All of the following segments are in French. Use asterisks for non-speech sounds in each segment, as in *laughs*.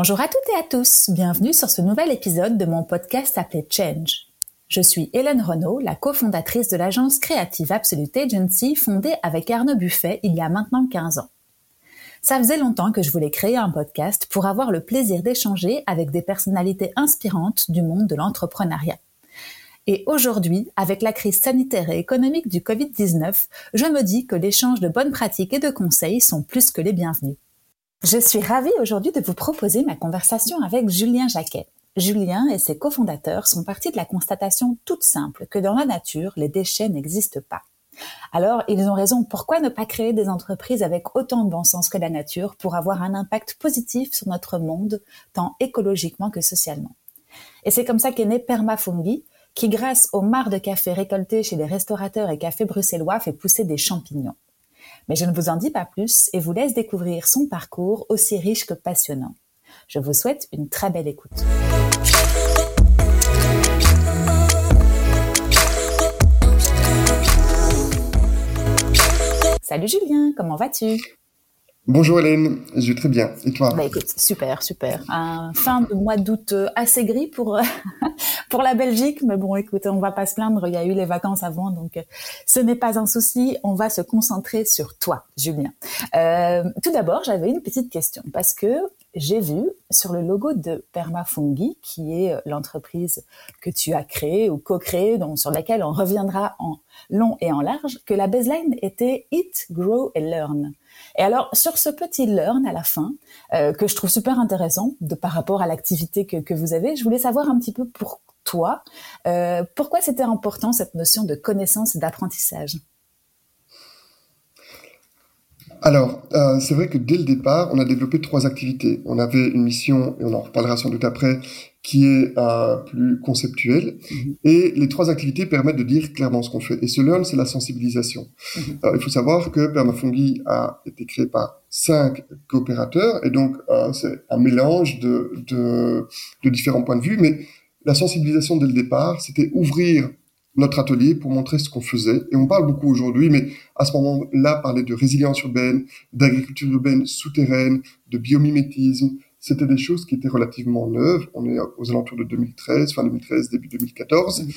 Bonjour à toutes et à tous, bienvenue sur ce nouvel épisode de mon podcast appelé Change. Je suis Hélène Renaud, la cofondatrice de l'agence créative Absolute Agency fondée avec Arnaud Buffet il y a maintenant 15 ans. Ça faisait longtemps que je voulais créer un podcast pour avoir le plaisir d'échanger avec des personnalités inspirantes du monde de l'entrepreneuriat. Et aujourd'hui, avec la crise sanitaire et économique du Covid-19, je me dis que l'échange de bonnes pratiques et de conseils sont plus que les bienvenus. Je suis ravie aujourd'hui de vous proposer ma conversation avec Julien Jacquet. Julien et ses cofondateurs sont partis de la constatation toute simple que dans la nature, les déchets n'existent pas. Alors, ils ont raison, pourquoi ne pas créer des entreprises avec autant de bon sens que la nature pour avoir un impact positif sur notre monde, tant écologiquement que socialement? Et c'est comme ça qu'est né Permafungi, qui grâce aux mares de café récoltées chez les restaurateurs et cafés bruxellois fait pousser des champignons. Mais je ne vous en dis pas plus et vous laisse découvrir son parcours aussi riche que passionnant. Je vous souhaite une très belle écoute. Salut Julien, comment vas-tu? Bonjour Hélène, je vais très bien. Et toi bah écoute, super, super. Un fin de mois d'août euh, assez gris pour euh, *laughs* pour la Belgique, mais bon, écoute, on va pas se plaindre. Il y a eu les vacances avant, donc euh, ce n'est pas un souci. On va se concentrer sur toi, Julien. Euh, tout d'abord, j'avais une petite question parce que j'ai vu sur le logo de Permafungi, qui est l'entreprise que tu as créée ou co-créée, sur laquelle on reviendra en long et en large, que la baseline était Eat, Grow and Learn. Et alors, sur ce petit learn à la fin, euh, que je trouve super intéressant de par rapport à l'activité que, que, vous avez, je voulais savoir un petit peu pour toi, euh, pourquoi c'était important cette notion de connaissance et d'apprentissage? Alors, euh, c'est vrai que dès le départ, on a développé trois activités. On avait une mission, et on en reparlera sans doute après, qui est euh, plus conceptuelle. Mhm. Et les trois activités permettent de dire clairement ce qu'on fait. Et ce learn, c'est la sensibilisation. Mhm. Euh, il faut savoir que Permafungi a été créé par cinq coopérateurs, et donc euh, c'est un mélange de, de, de différents points de vue. Mais la sensibilisation dès le départ, c'était ouvrir notre atelier pour montrer ce qu'on faisait. Et on parle beaucoup aujourd'hui, mais à ce moment-là, parler de résilience urbaine, d'agriculture urbaine souterraine, de biomimétisme, c'était des choses qui étaient relativement neuves. On est aux alentours de 2013, fin 2013, début 2014. Mhm.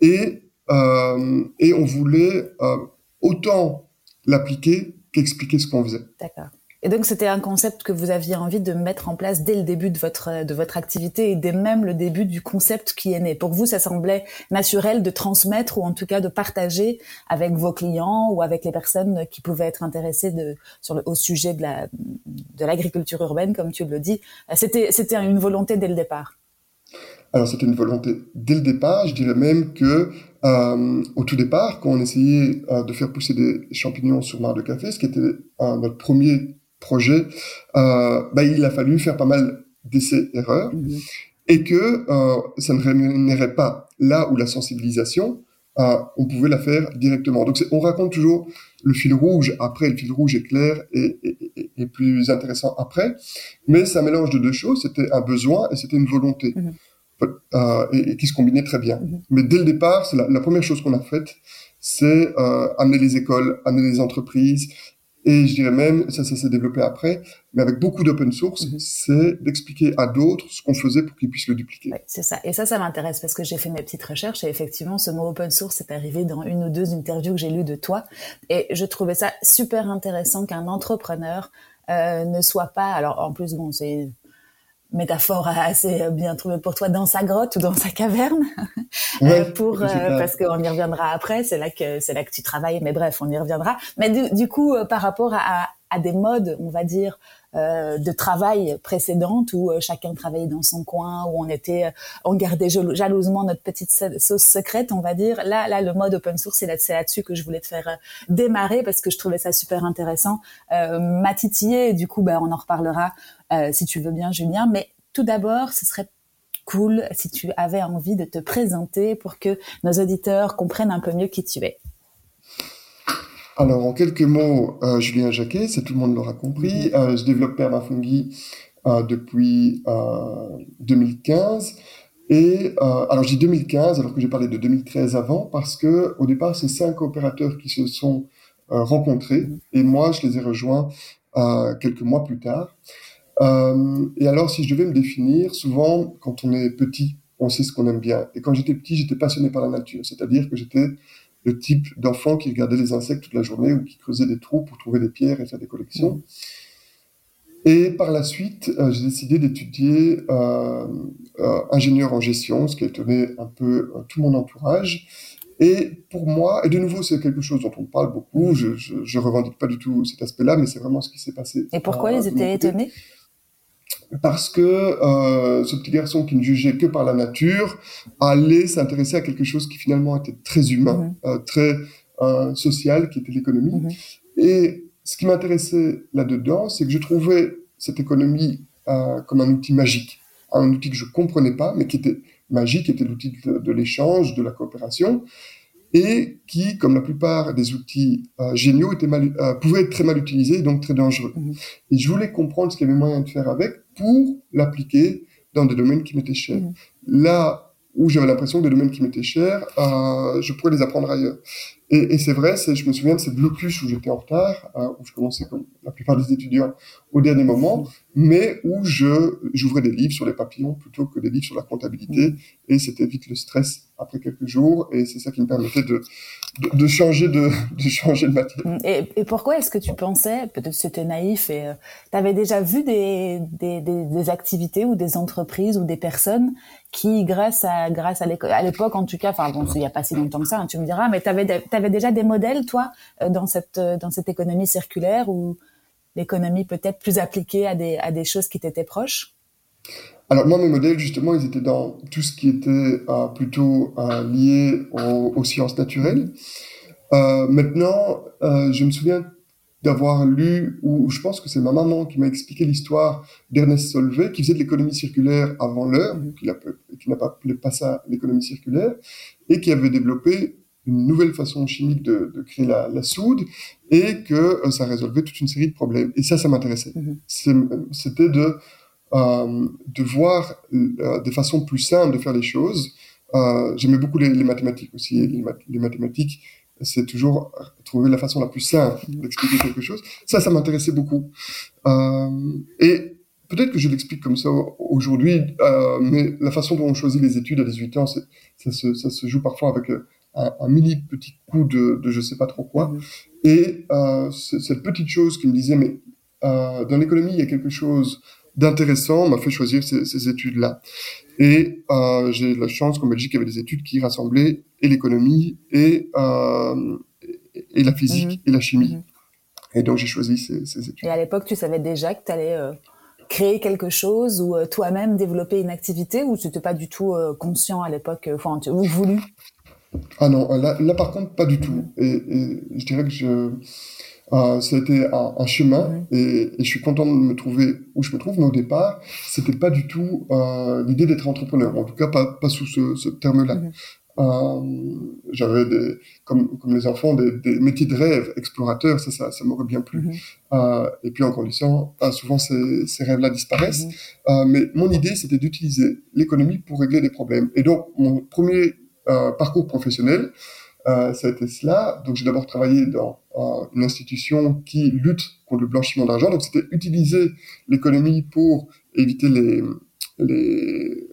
Et, euh, et on voulait euh, autant l'appliquer qu'expliquer ce qu'on faisait. D'accord. Et donc c'était un concept que vous aviez envie de mettre en place dès le début de votre de votre activité et dès même le début du concept qui est né. Pour vous, ça semblait naturel de transmettre ou en tout cas de partager avec vos clients ou avec les personnes qui pouvaient être intéressées de au sujet de la de l'agriculture urbaine, comme tu le dis. C'était c'était une volonté dès le départ. Alors c'était une volonté dès le départ. Je dirais même que euh, au tout départ, quand on essayait euh, de faire pousser des champignons sur mare de café, ce qui était euh, notre premier projet, euh, bah, il a fallu faire pas mal d'essais-erreurs mhm. et que euh, ça ne rémunérait pas là où la sensibilisation, euh, on pouvait la faire directement. Donc on raconte toujours le fil rouge après, le fil rouge est clair et, et, et, plus intéressant après, mais c'est un mélange de deux choses, c'était un besoin et c'était une volonté. Mhm. Euh, et, qui se combinaient très bien. Mhm. Mais dès le départ, c'est la, la, première chose qu'on a faite, c'est euh, amener les écoles, amener les entreprises, et je dirais même, ça, ça s'est développé après, mais avec beaucoup d'open source, mhm. c'est d'expliquer à d'autres ce qu'on faisait pour qu'ils puissent le dupliquer. c'est ça. Et ça, ça m'intéresse parce que j'ai fait mes petites recherches et effectivement, ce mot open source est arrivé dans une ou deux interviews que j'ai lues de toi. Et je trouvais ça super intéressant qu'un entrepreneur euh, ne soit pas, alors en plus, bon, c'est métaphore assez bien trouvée pour toi dans sa grotte ou dans sa caverne. Euh, pour euh, parce qu'on y reviendra après c'est là que c'est là que tu travailles mais bref on y reviendra. Mais du, du coup euh, par rapport à, à, des modes on va dire euh, de travail précédentes où chacun travaillait dans son coin où on était on gardait jalousement notre petite sauce secrète on va dire là là le mode open source c'est là c'est là-dessus que je voulais te faire démarrer parce que je trouvais ça super intéressant. Euh, m'a titillé et du coup ben on en reparlera euh, si tu veux bien, Julien. Mais tout d'abord, ce serait cool si tu avais envie de te présenter pour que nos auditeurs comprennent un peu mieux qui tu es. Alors, en quelques mots, euh, Julien Jacquet, c'est tout le monde l'aura compris. Mm-hmm. Euh, je développe Permafungi depuis 2015. Et alors je dis 2015 alors que j'ai parlé de 2013 avant parce que au départ c'est cinq opérateurs qui se sont rencontrés mm-hmm. et moi je les ai rejoints quelques mois plus tard. Euh, et alors, si je devais me définir, souvent, quand on est petit, on sait ce qu'on aime bien. Et quand j'étais petit, j'étais passionné par la nature, c'est-à-dire que j'étais le type d'enfant qui regardait les insectes toute la journée ou qui creusait des trous pour trouver des pierres et faire des collections. Et par la suite, euh, j'ai décidé d'étudier euh, ingénieur en gestion, ce qui a étonné un peu tout mon entourage. Et pour moi, et de nouveau, c'est quelque chose dont on parle beaucoup, je, je revendique pas du tout cet aspect-là, mais c'est vraiment ce qui s'est passé. Et pourquoi ils étaient étonnés? Parce que euh, ce petit garçon qui ne jugeait que par la nature allait s'intéresser à quelque chose qui finalement était très humain, -hmm. euh, très euh, social, qui était l'économie. -hmm. Et ce qui m'intéressait là-dedans, c'est que je trouvais cette économie comme un outil magique, un outil que je comprenais pas, mais qui était magique, qui était l'outil de, de l'échange, de la coopération, et qui, comme la plupart des outils géniaux, était mal, pouvaient être très mal utilisés et donc très dangereux. Mmh. Et je voulais comprendre ce qu'il y avait moyen de faire avec pour l'appliquer dans des domaines qui m'étaient chers. Mmh. Là où j'avais l'impression que des domaines qui m'étaient chers, euh, je pourrais les apprendre ailleurs. Et, et c'est vrai, je me souviens de cette blocus où j'étais en retard, euh, où je commençais comme la plupart des étudiants au dernier moment, mais où je j'ouvrais des livres sur les papillons plutôt que des livres sur la comptabilité, mmh. et c'était vite le stress après quelques jours, et c'est ça qui me permettait de, de, de, changer de, *laughs* de changer de matière. Mmh. Et, et pourquoi est-ce que tu pensais, peut-être c'était naïf, et euh, tu avais déjà vu des, des, des, des, activités ou des entreprises ou des personnes qui, grâce à grâce à l'époque en tout cas, enfin bon, il n'y a pas si longtemps que ça, hein, tu me diras, mais tu avais, avais déjà des modèles, toi, euh, dans cette dans cette économie circulaire ou l'économie peut-être plus appliquée à des à des choses qui t'étaient proches? Alors moi, mes modèles, justement, ils étaient dans tout ce qui était euh, plutôt euh, lié aux, sciences naturelles. Euh, maintenant, euh, je me souviens d'avoir lu, ou je pense que c'est ma maman qui m'a expliqué l'histoire d'Ernest Solvay, qui faisait de l'économie circulaire avant l'heure, qui n'a pas appelé pas ça l'économie circulaire, et qui avait développé une nouvelle façon chimique de, de créer la, la, soude, et que euh, ça résolvait toute une série de problèmes. Et ça, ça m'intéressait. Mmh. C'était de euh, de voir euh, des façons plus simples de faire les choses. Euh, J'aimais beaucoup les, les, mathématiques aussi. Les, les mathématiques, c'est toujours trouver la façon la plus simple d'expliquer quelque chose. Ça, ça m'intéressait beaucoup. Euh, et peut-être que je l'explique comme ça aujourd'hui, euh, mais la façon dont on choisit les études à 18 ans, ça se, ça se joue parfois avec un, un, mini petit coup de, de je sais pas trop quoi. Mmh. Et euh, cette petite chose qui me disait, mais euh, dans l'économie, il y a quelque chose d'intéressant m'a fait choisir ces, ces études-là. Et euh, j'ai la chance qu'en Belgique, il y avait des études qui rassemblaient et l'économie et, euh, et la physique mmh. et la chimie. Mmh. Et donc, j'ai choisi ces, ces, études. Et à l'époque, tu savais déjà que tu allais créer quelque chose ou toi-même développer une activité ou tu n'étais pas du tout conscient à l'époque, enfin, ou voulu? Ah non, là, là, par contre, pas du tout. Et, et je dirais que je euh, ça a été un, un chemin et, et, je suis content de me trouver où je me trouve. Mais au départ, c'était pas du tout euh, l'idée d'être entrepreneur. En tout cas, pas, pas sous ce, ce terme-là. Euh, J'avais comme, comme les enfants, des, des, métiers de rêve, explorateurs. Ça, ça, ça m'aurait bien plu. Euh, et puis en grandissant, souvent ces, ces rêves-là disparaissent. Euh, mais mon idée, c'était d'utiliser l'économie pour régler des problèmes. Et donc, mon premier parcours professionnel, euh, ça a été cela. Donc j'ai d'abord travaillé dans euh, une institution qui lutte contre le blanchiment d'argent. Donc c'était utiliser l'économie pour éviter les, les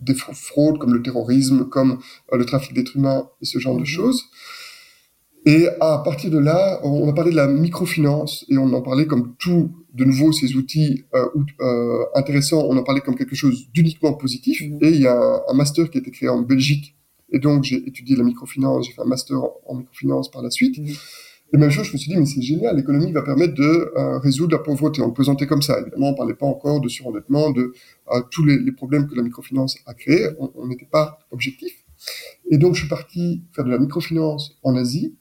des fraudes comme le terrorisme, comme euh, le trafic d'êtres humains et ce genre de choses. Et à partir de là, on a parlé de la microfinance et on en parlait comme tout, de nouveau, ces outils euh, euh, intéressants, on en parlait comme quelque chose d'uniquement positif. Mmh. Et il y a un, un, master qui a été créé en Belgique et donc, j'ai étudié la microfinance, j'ai fait un master en, microfinance par la suite. Mmh. Et même chose, je me suis dit, mais c'est génial, l'économie va permettre de euh, résoudre la pauvreté. On le présentait comme ça. Évidemment, on parlait pas encore de surendettement, de euh, tous les, les, problèmes que la microfinance a créés. On n'était pas objectif. Et donc, je suis parti faire de la microfinance en Asie.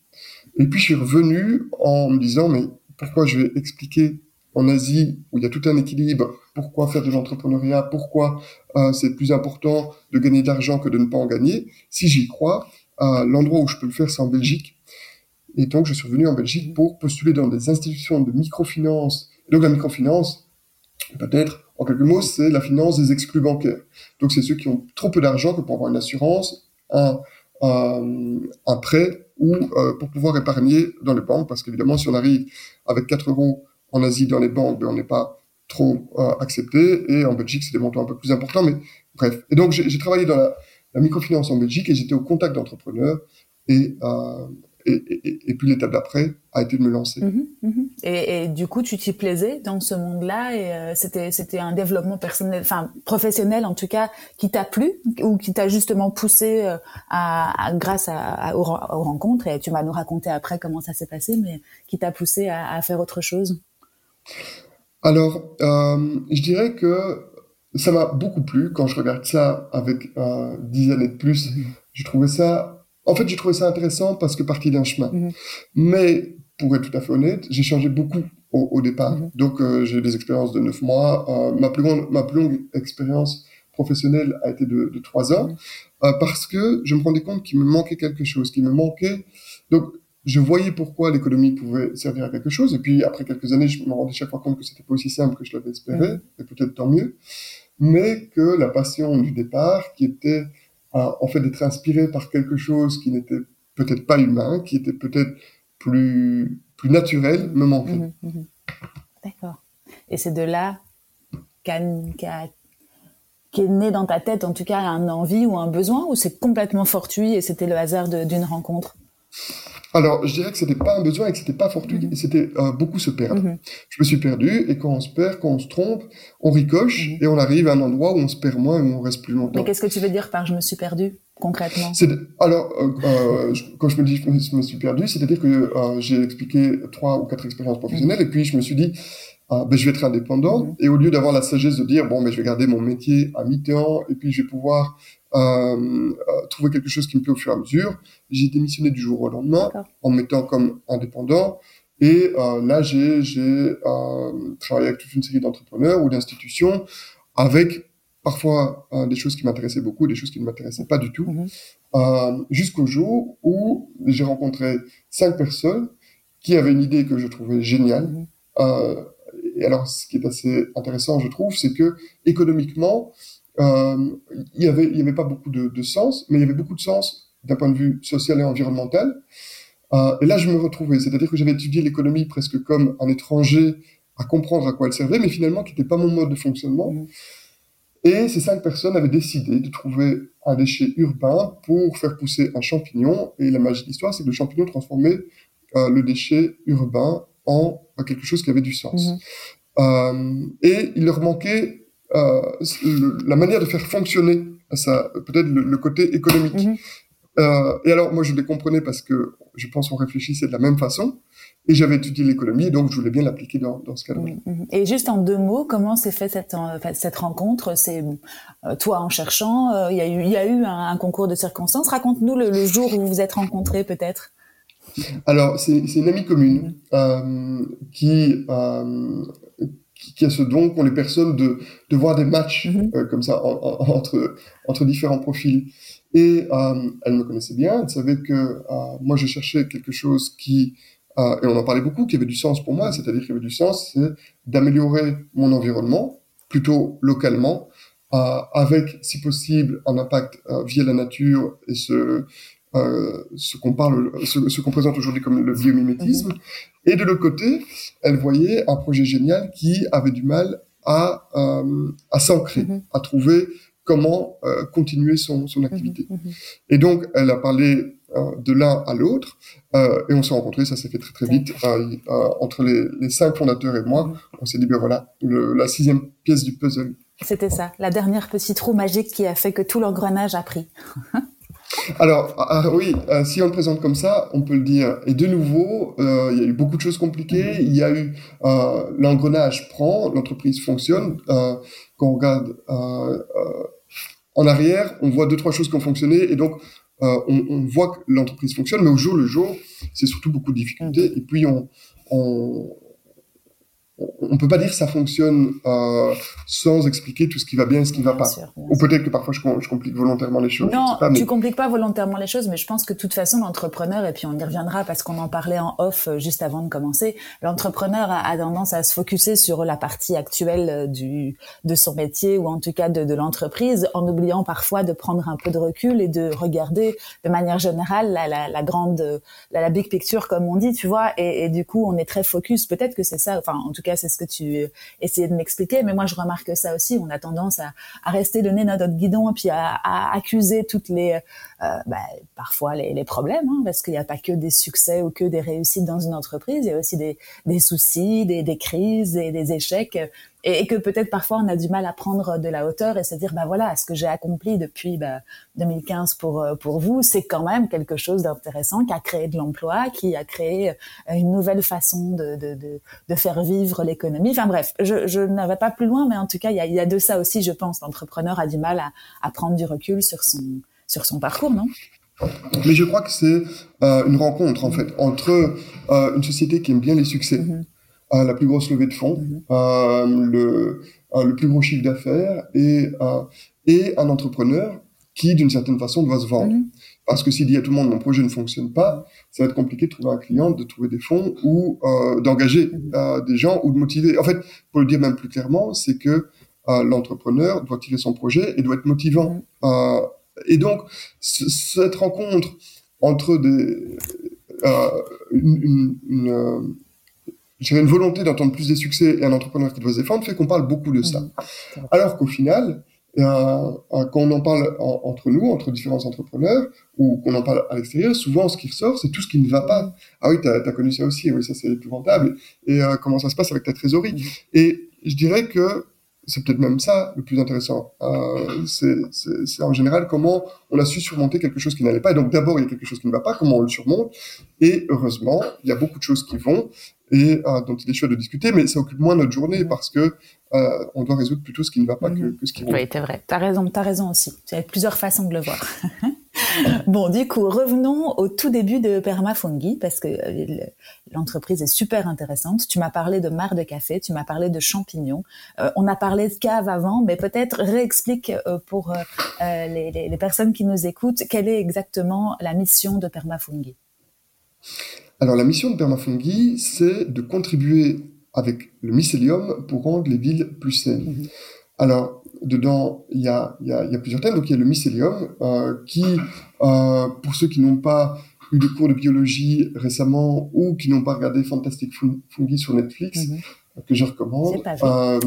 Et puis, je suis revenu en me disant, mais pourquoi je vais expliquer en Asie, où il y a tout un équilibre, pourquoi faire de l'entrepreneuriat, pourquoi euh, c'est plus important de gagner de l'argent que de ne pas en gagner? Si j'y crois, euh, l'endroit où je peux le faire, c'est en Belgique. Et donc, je suis revenu en Belgique pour postuler dans des institutions de microfinance. Et donc, la microfinance, peut-être, en quelques mots, c'est la finance des exclus bancaires. Donc, c'est ceux qui ont trop peu d'argent que pour avoir une assurance, un, un prêt ou euh, pour pouvoir épargner dans les banques. Parce qu'évidemment, si on arrive avec 4 euros en Asie dans les banques, ben, on n'est pas trop acceptés. Et en Belgique, c'est des montants un peu plus importants, mais bref. Et donc, j'ai travaillé dans la, microfinance en Belgique et j'étais au contact d'entrepreneurs. Et et, puis l'étape d'après a été de me lancer. Mhm, mhm. Et, du coup, tu t'y plaisais dans ce monde-là et euh, c'était un développement personnel, enfin professionnel en tout cas, qui t'a plu ou qui t'a justement poussé euh, à, grâce à, aux, rencontres? Et tu vas nous raconter après comment ça s'est passé, mais qui t'a poussé à, faire autre chose? Alors, euh, je dirais que ça m'a beaucoup plu quand je regarde ça avec dix années de plus. Mhm. Je trouvais ça en fait, j'ai trouvé ça intéressant parce que partie d'un chemin. Mhm. Mais pour être tout à fait honnête, j'ai changé beaucoup au, départ. Mhm. Donc, euh, j'ai des expériences de neuf mois. Euh, ma, plus grande, ma plus longue expérience professionnelle a été de, de trois ans euh, parce que je me rendais compte qu'il me manquait quelque chose, qu'il me manquait. Donc, je voyais pourquoi l'économie pouvait servir à quelque chose. Et puis, après quelques années, je me rendais chaque fois compte que c'était pas aussi simple que je l'avais espéré, et peut-être tant mieux. Mais que la passion du départ, qui était en fait d'être inspiré par quelque chose qui n'était peut-être pas humain, qui était peut-être plus, plus naturel, me manquait. Mhm, mhm. D'accord. Et c'est de là qu'est né dans ta tête, en tout cas, un envie ou un besoin, ou c'est complètement fortuit et c'était le hasard d'une rencontre? Alors, je dirais que c'était pas un besoin et que c'était pas fortuit, mhm. et c'était euh, beaucoup se perdre. Mhm. Je me suis perdu, et quand on se perd, quand on se trompe, on ricoche, mhm. et on arrive à un endroit où on se perd moins et où on reste plus longtemps. Mais qu'est-ce que tu veux dire par je me suis perdu concrètement? Alors, euh, euh quand je me dis je me suis perdu, c'est-à-dire que euh, j'ai expliqué trois ou quatre expériences professionnelles, et puis je me suis dit, ah, ben, je vais être indépendant, et au lieu d'avoir la sagesse de dire, bon, mais ben, je vais garder mon métier à mi-temps, et puis je vais pouvoir trouver quelque chose qui me plaît au fur et à mesure. J'ai démissionné du jour au lendemain en me mettant comme indépendant. Et euh, là, j'ai euh, travaillé avec toute une série d'entrepreneurs ou d'institutions avec parfois euh, des choses qui m'intéressaient beaucoup, des choses qui ne m'intéressaient pas du tout, mhm. euh, jusqu'au jour où j'ai rencontré cinq personnes qui avaient une idée que je trouvais géniale. Mhm. Euh, et alors, ce qui est assez intéressant, je trouve, c'est que économiquement, euh, il n'y avait, il y avait pas beaucoup de, de, sens, mais il y avait beaucoup de sens d'un point de vue social et environnemental. Euh, et là, je me retrouvais, c'est-à-dire que j'avais étudié l'économie presque comme un étranger à comprendre à quoi elle servait, mais finalement qui n'était pas mon mode de fonctionnement. Mmh. Et ces cinq personnes avaient décidé de trouver un déchet urbain pour faire pousser un champignon. Et la magie de l'histoire, c'est que le champignon transformait euh, le déchet urbain en quelque chose qui avait du sens. Mmh. Euh, et il leur manquait euh, la manière de faire fonctionner ça, peut-être le, côté économique. Mhm. Euh, et alors, moi, je les comprenais parce que je pense qu'on réfléchissait de la même façon. Et j'avais étudié l'économie, donc je voulais bien l'appliquer dans, dans ce cadre-là. Mhm, mhm. Et juste en deux mots, comment s'est fait cette, cette rencontre? C'est euh, toi en cherchant, il y a eu, y a eu un, concours de circonstances. Raconte-nous le, le, jour où vous vous êtes rencontrés, peut-être. Alors, c'est une amie commune euh, qui qui, a ce don qu'ont les personnes de, de voir des matchs mhm. euh, comme ça entre, entre différents profils. Et euh, elle me connaissait bien, elle savait que euh, moi je cherchais quelque chose qui, et on en parlait beaucoup, qui avait du sens pour moi, c'est-à-dire qui avait du sens, c'est d'améliorer mon environnement, plutôt localement, avec, si possible, un impact via la nature et ce, euh, ce qu'on parle, ce, qu'on présente aujourd'hui comme le biomimétisme. Mhm. Et de l'autre côté, elle voyait un projet génial qui avait du mal à, euh, à s'ancrer, mhm. à trouver comment euh, continuer son, son activité. Mhm. Et donc, elle a parlé de l'un à l'autre, et on s'est rencontrés, ça s'est fait très très vite, entre les, les, cinq fondateurs et moi, on s'est dit, ben voilà, le, la sixième pièce du puzzle. C'était ça, la dernière petite roue magique qui a fait que tout l'engrenage a pris. *laughs* Alors, ah, ah, oui, euh, si on le présente comme ça, on peut le dire. Et de nouveau, euh, il y a eu beaucoup de choses compliquées. Il y a eu euh, l'engrenage prend, l'entreprise fonctionne. quand on regarde en arrière, on voit deux trois choses qui ont fonctionné, et donc on, on, voit que l'entreprise fonctionne. Mais au jour le jour, c'est surtout beaucoup de difficultés. Et puis on, on, on peut pas dire que ça fonctionne euh, sans expliquer tout ce qui va bien et ce qui va pas. Ou peut-être que parfois je, je, complique volontairement les choses. Non, pas, tu compliques pas volontairement les choses, mais je pense que de toute façon l'entrepreneur, et puis on y reviendra parce qu'on en parlait en off euh, juste avant de commencer, l'entrepreneur a, a, tendance à se focuser sur la partie actuelle euh, du de son métier ou en tout cas de, de l'entreprise, en oubliant parfois de prendre un peu de recul et de regarder de manière générale la, la, la grande, la, la, big picture comme on dit, tu vois. Et, et, du coup, on est très focus. Peut-être que c'est ça. Enfin, en tout cas c'est ce que tu essayais de m'expliquer. Mais moi, je remarque ça aussi. On a tendance à, rester le nez dans notre guidon et puis à, accuser toutes les, euh, bah, parfois les, problèmes, hein, parce qu'il n'y a pas que des succès ou que des réussites dans une entreprise. Il y a aussi des, des soucis, des, des crises et des échecs et, que peut-être parfois on a du mal à prendre de la hauteur et se dire bah voilà ce que j'ai accompli depuis bah, 2015 pour euh, pour vous c'est quand même quelque chose d'intéressant qui a créé de l'emploi qui a créé euh, une nouvelle façon de de, de, de faire vivre l'économie. Enfin bref je, je n'avais pas plus loin mais en tout cas il y a, y a de ça aussi je pense. L'entrepreneur a du mal à, à prendre du recul sur son sur son parcours non? Mais je crois que c'est euh, une rencontre en fait entre euh, une société qui aime bien les succès, mm-hmm la plus grosse levée de fonds, mhm. euh, le, euh, le plus gros chiffre d'affaires et, euh, et un entrepreneur qui, d'une certaine façon, doit se vendre. Mhm. Parce que s'il dit à tout le monde mon projet ne fonctionne pas, ça va être compliqué de trouver un client, de trouver des fonds ou euh, d'engager mhm. des gens ou de motiver. En fait, pour le dire même plus clairement, c'est que l'entrepreneur doit tirer son projet et doit être motivant. et donc, cette rencontre entre des, une, une, j'ai une volonté d'entendre plus des succès et un entrepreneur qui doit se défendre fait qu'on parle beaucoup de ça. Alors qu'au final, euh, quand on en parle entre nous, entre différents entrepreneurs, ou qu'on en parle à l'extérieur, souvent ce qui ressort, c'est tout ce qui ne va pas. Ah oui, tu as, connu ça aussi, oui, ça c'est épouvantable. Et euh, comment ça se passe avec ta trésorerie? Et je dirais que c'est peut-être même ça le plus intéressant. Euh, c'est en général comment on a su surmonter quelque chose qui n'allait pas. Et donc d'abord, il y a quelque chose qui ne va pas, comment on le surmonte. Et heureusement, il y a beaucoup de choses qui vont et euh, dont il est chouette de discuter, mais ça occupe moins notre journée parce que euh, on doit résoudre plutôt ce qui ne va pas que, mhm. que, ce qui va. Oui, c'est vrai. T'as raison, t'as raison aussi. Il y a plusieurs façons de le voir. *laughs* bon, du coup, revenons au tout début de Permafungi parce que euh, l'entreprise est super intéressante. Tu m'as parlé de mar de café, tu m'as parlé de champignons. Euh, on a parlé de cave avant, mais peut-être réexplique euh, pour euh, les, les, les, personnes qui nous écoutent quelle est exactement la mission de Permafungi? Alors la mission de Permafungi, c'est de contribuer avec le mycélium pour rendre les villes plus saines. Mhm. Alors dedans, il y a, y, a, y a, plusieurs thèmes. Donc il y a le mycélium euh, qui, euh, pour ceux qui n'ont pas eu de cours de biologie récemment ou qui n'ont pas regardé Fantastic Fungi sur Netflix, mhm. que je recommande. Euh,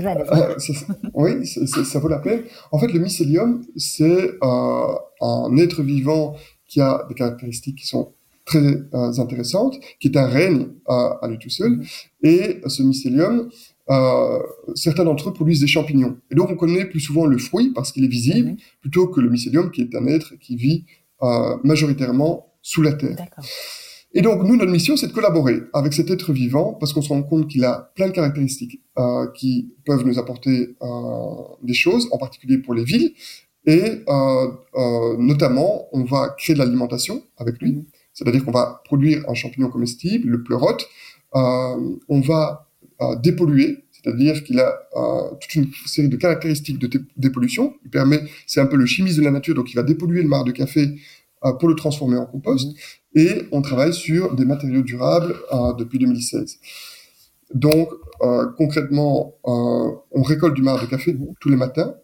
euh, ça, *laughs* oui, ça vaut la peine. En fait, le mycélium, c'est euh, un être vivant qui a des caractéristiques qui sont très euh, intéressante, qui est un règne à, à lui tout seul. Mm-hmm. Et ce mycélium, euh, certains d'entre eux produisent des champignons. Et donc on connaît plus souvent le fruit parce qu'il est visible, mm-hmm. plutôt que le mycélium qui est un être qui vit euh, majoritairement sous la terre. Et donc nous, notre mission, c'est de collaborer avec cet être vivant parce qu'on se rend compte qu'il a plein de caractéristiques euh, qui peuvent nous apporter des choses, en particulier pour les villes. Et notamment, on va créer de l'alimentation avec lui. Mm-hmm. C'est-à-dire qu'on va produire un champignon comestible, le pleurote. Euh, on va euh, dépolluer, c'est-à-dire qu'il a euh, toute une série de caractéristiques de dépollution. Il permet, c'est un peu le chimiste de la nature, donc il va dépolluer le marc de café euh, pour le transformer en compost. Mmh. Et on travaille sur des matériaux durables euh, depuis 2016. Donc concrètement, on récolte du marc de café tous les matins.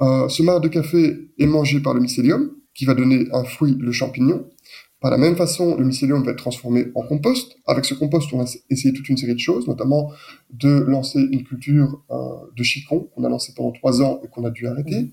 ce marc de café est mangé par le mycélium, qui va donner un fruit, le champignon. Par la même façon, le mycélium va être transformé en compost. Avec ce compost, on a essayé toute une série de choses, notamment de lancer une culture euh, de chicon qu'on a lancé pendant trois ans et qu'on a dû arrêter. Mmh.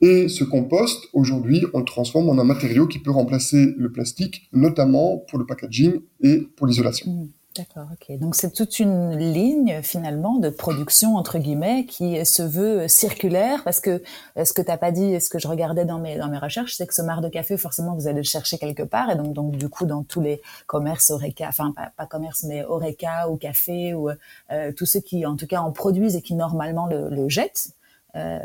Et ce compost, aujourd'hui, on le transforme en un matériau qui peut remplacer le plastique, notamment pour le packaging et pour l'isolation. D'accord, ok. Donc c'est toute une ligne finalement de production entre guillemets qui se veut circulaire parce que euh, ce que t'as pas dit ce que je regardais dans mes dans mes recherches, c'est que ce marc de café forcément vous allez le chercher quelque part et donc donc du coup dans tous les commerces Oreca, enfin pas, pas commerce mais Oreca ou café ou euh, tous ceux qui en tout cas en produisent et qui normalement le, le jettent. Euh,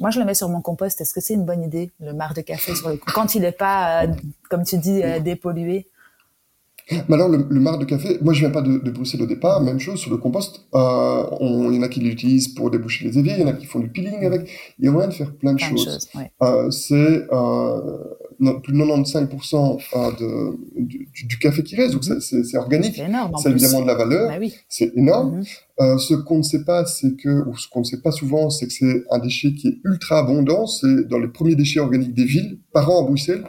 moi, je le mets sur mon compost. Est-ce que c'est une bonne idée, le marc de café quand il n'est pas, comme tu dis, euh, dépollué Maintenant, le, le marc de café, moi je viens pas de, de, Bruxelles au départ, même chose sur le compost. Euh, il y en a qui l'utilisent pour déboucher les éviers, il y en a qui font du peeling avec. Il y a moyen de faire plein de plein choses. choses ouais. euh, c'est euh, plus de 95% euh, de, du, du, café qui reste, donc c'est organique. C'est évidemment de la valeur. Bah oui. C'est énorme. Mm -hmm. ce qu'on ne sait pas, c'est que, ou ce qu'on ne sait pas souvent, c'est que c'est un déchet qui est ultra abondant. C'est dans les premiers déchets organiques des villes par an à Bruxelles.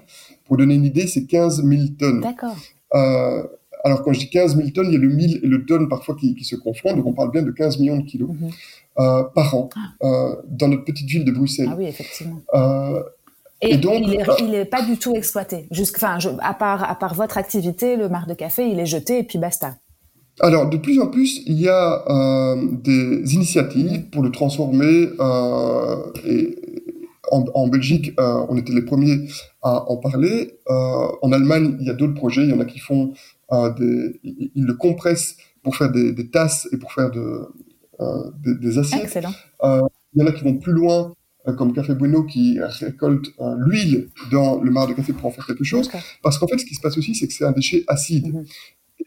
Pour donner une idée, c'est 15 000 tonnes. D'accord. Euh, alors quand je dis 15 000 tonnes, il y a le 1000 et le tonne parfois qui, qui se confondent, donc on parle bien de 15 millions de kilos mhm. euh, par an ah. euh, dans notre petite ville de Bruxelles. Ah oui, effectivement. Et, donc, il n'est pas du tout exploité. Enfin, à part à part votre activité, le mar de café, il est jeté et puis basta. Alors, de plus en plus, il y a euh, des initiatives pour le transformer. Euh, et en, en Belgique, euh, on était les premiers à en parler. Euh, en Allemagne, il y a d'autres projets. Il y en a qui font euh, des, ils le compressent pour faire des, des tasses et pour faire de, des, des, assiettes. Il y en a qui vont plus loin comme Café Bueno qui récolte l'huile dans le mar de café pour en faire quelque chose. Parce qu'en fait, ce qui se passe aussi, c'est que c'est un déchet acide. Mhm.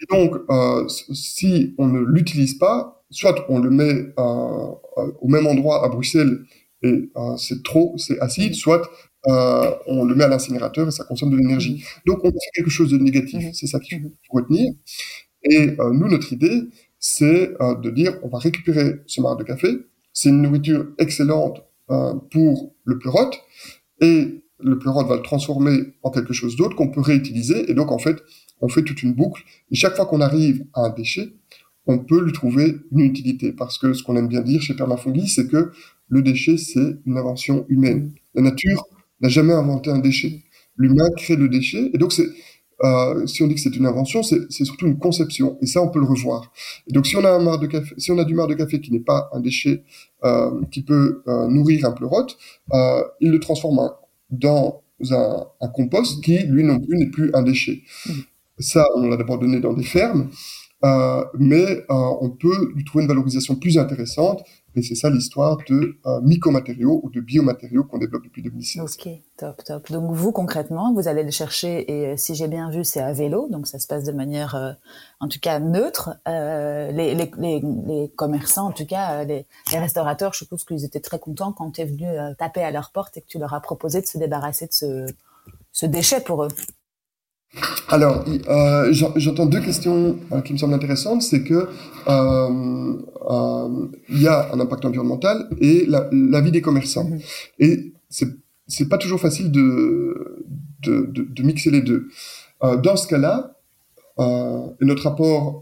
Et donc, euh, si on ne l'utilise pas, soit on le met euh, euh, au même endroit à Bruxelles et c'est trop, c'est acide, soit on le met à l'incinérateur et ça consomme de l'énergie. Mhm. Donc, on fait quelque chose de négatif. Mhm. C'est ça qu'il faut retenir. Et nous, notre idée, c'est de dire, on va récupérer ce marc de café. C'est une nourriture excellente pour le pleurote. Et le pleurote va le transformer en quelque chose d'autre qu'on peut réutiliser. Et donc, en fait, on fait toute une boucle. Et chaque fois qu'on arrive à un déchet, on peut lui trouver une utilité. Parce que ce qu'on aime bien dire chez Permafungi, c'est que le déchet, c'est une invention humaine. La nature n'a jamais inventé un déchet. L'humain crée le déchet. Et donc, euh, si on dit que c'est une invention, c'est, surtout une conception. Et ça, on peut le revoir. Et donc, si on a du mar de café qui n'est pas un déchet euh, qui peut euh, nourrir un pleurote, il le transforme dans un, compost qui, lui non plus, n'est plus un déchet. Ça, on l'a d'abord donné dans des fermes, mais on peut lui trouver une valorisation plus intéressante. Et c'est ça l'histoire de euh, mycomatériaux ou de biomatériaux qu'on développe depuis 2016. Ok, top, top. Donc vous, concrètement, vous allez le chercher et euh, si j'ai bien vu, c'est à vélo, donc ça se passe de manière, euh, en tout cas, neutre. Les, les, les, les, commerçants, en tout cas, les, les, restaurateurs, je suppose qu'ils étaient très contents quand tu es venu taper à leur porte et que tu leur as proposé de se débarrasser de ce, ce déchet pour eux. Alors, euh, j'entends deux questions euh, qui me semblent intéressantes. C'est que euh, il y a un impact environnemental et la, la vie des commerçants. Mm-hmm. Et c'est pas toujours facile de de, de, de mixer les deux. Dans ce cas-là, et notre rapport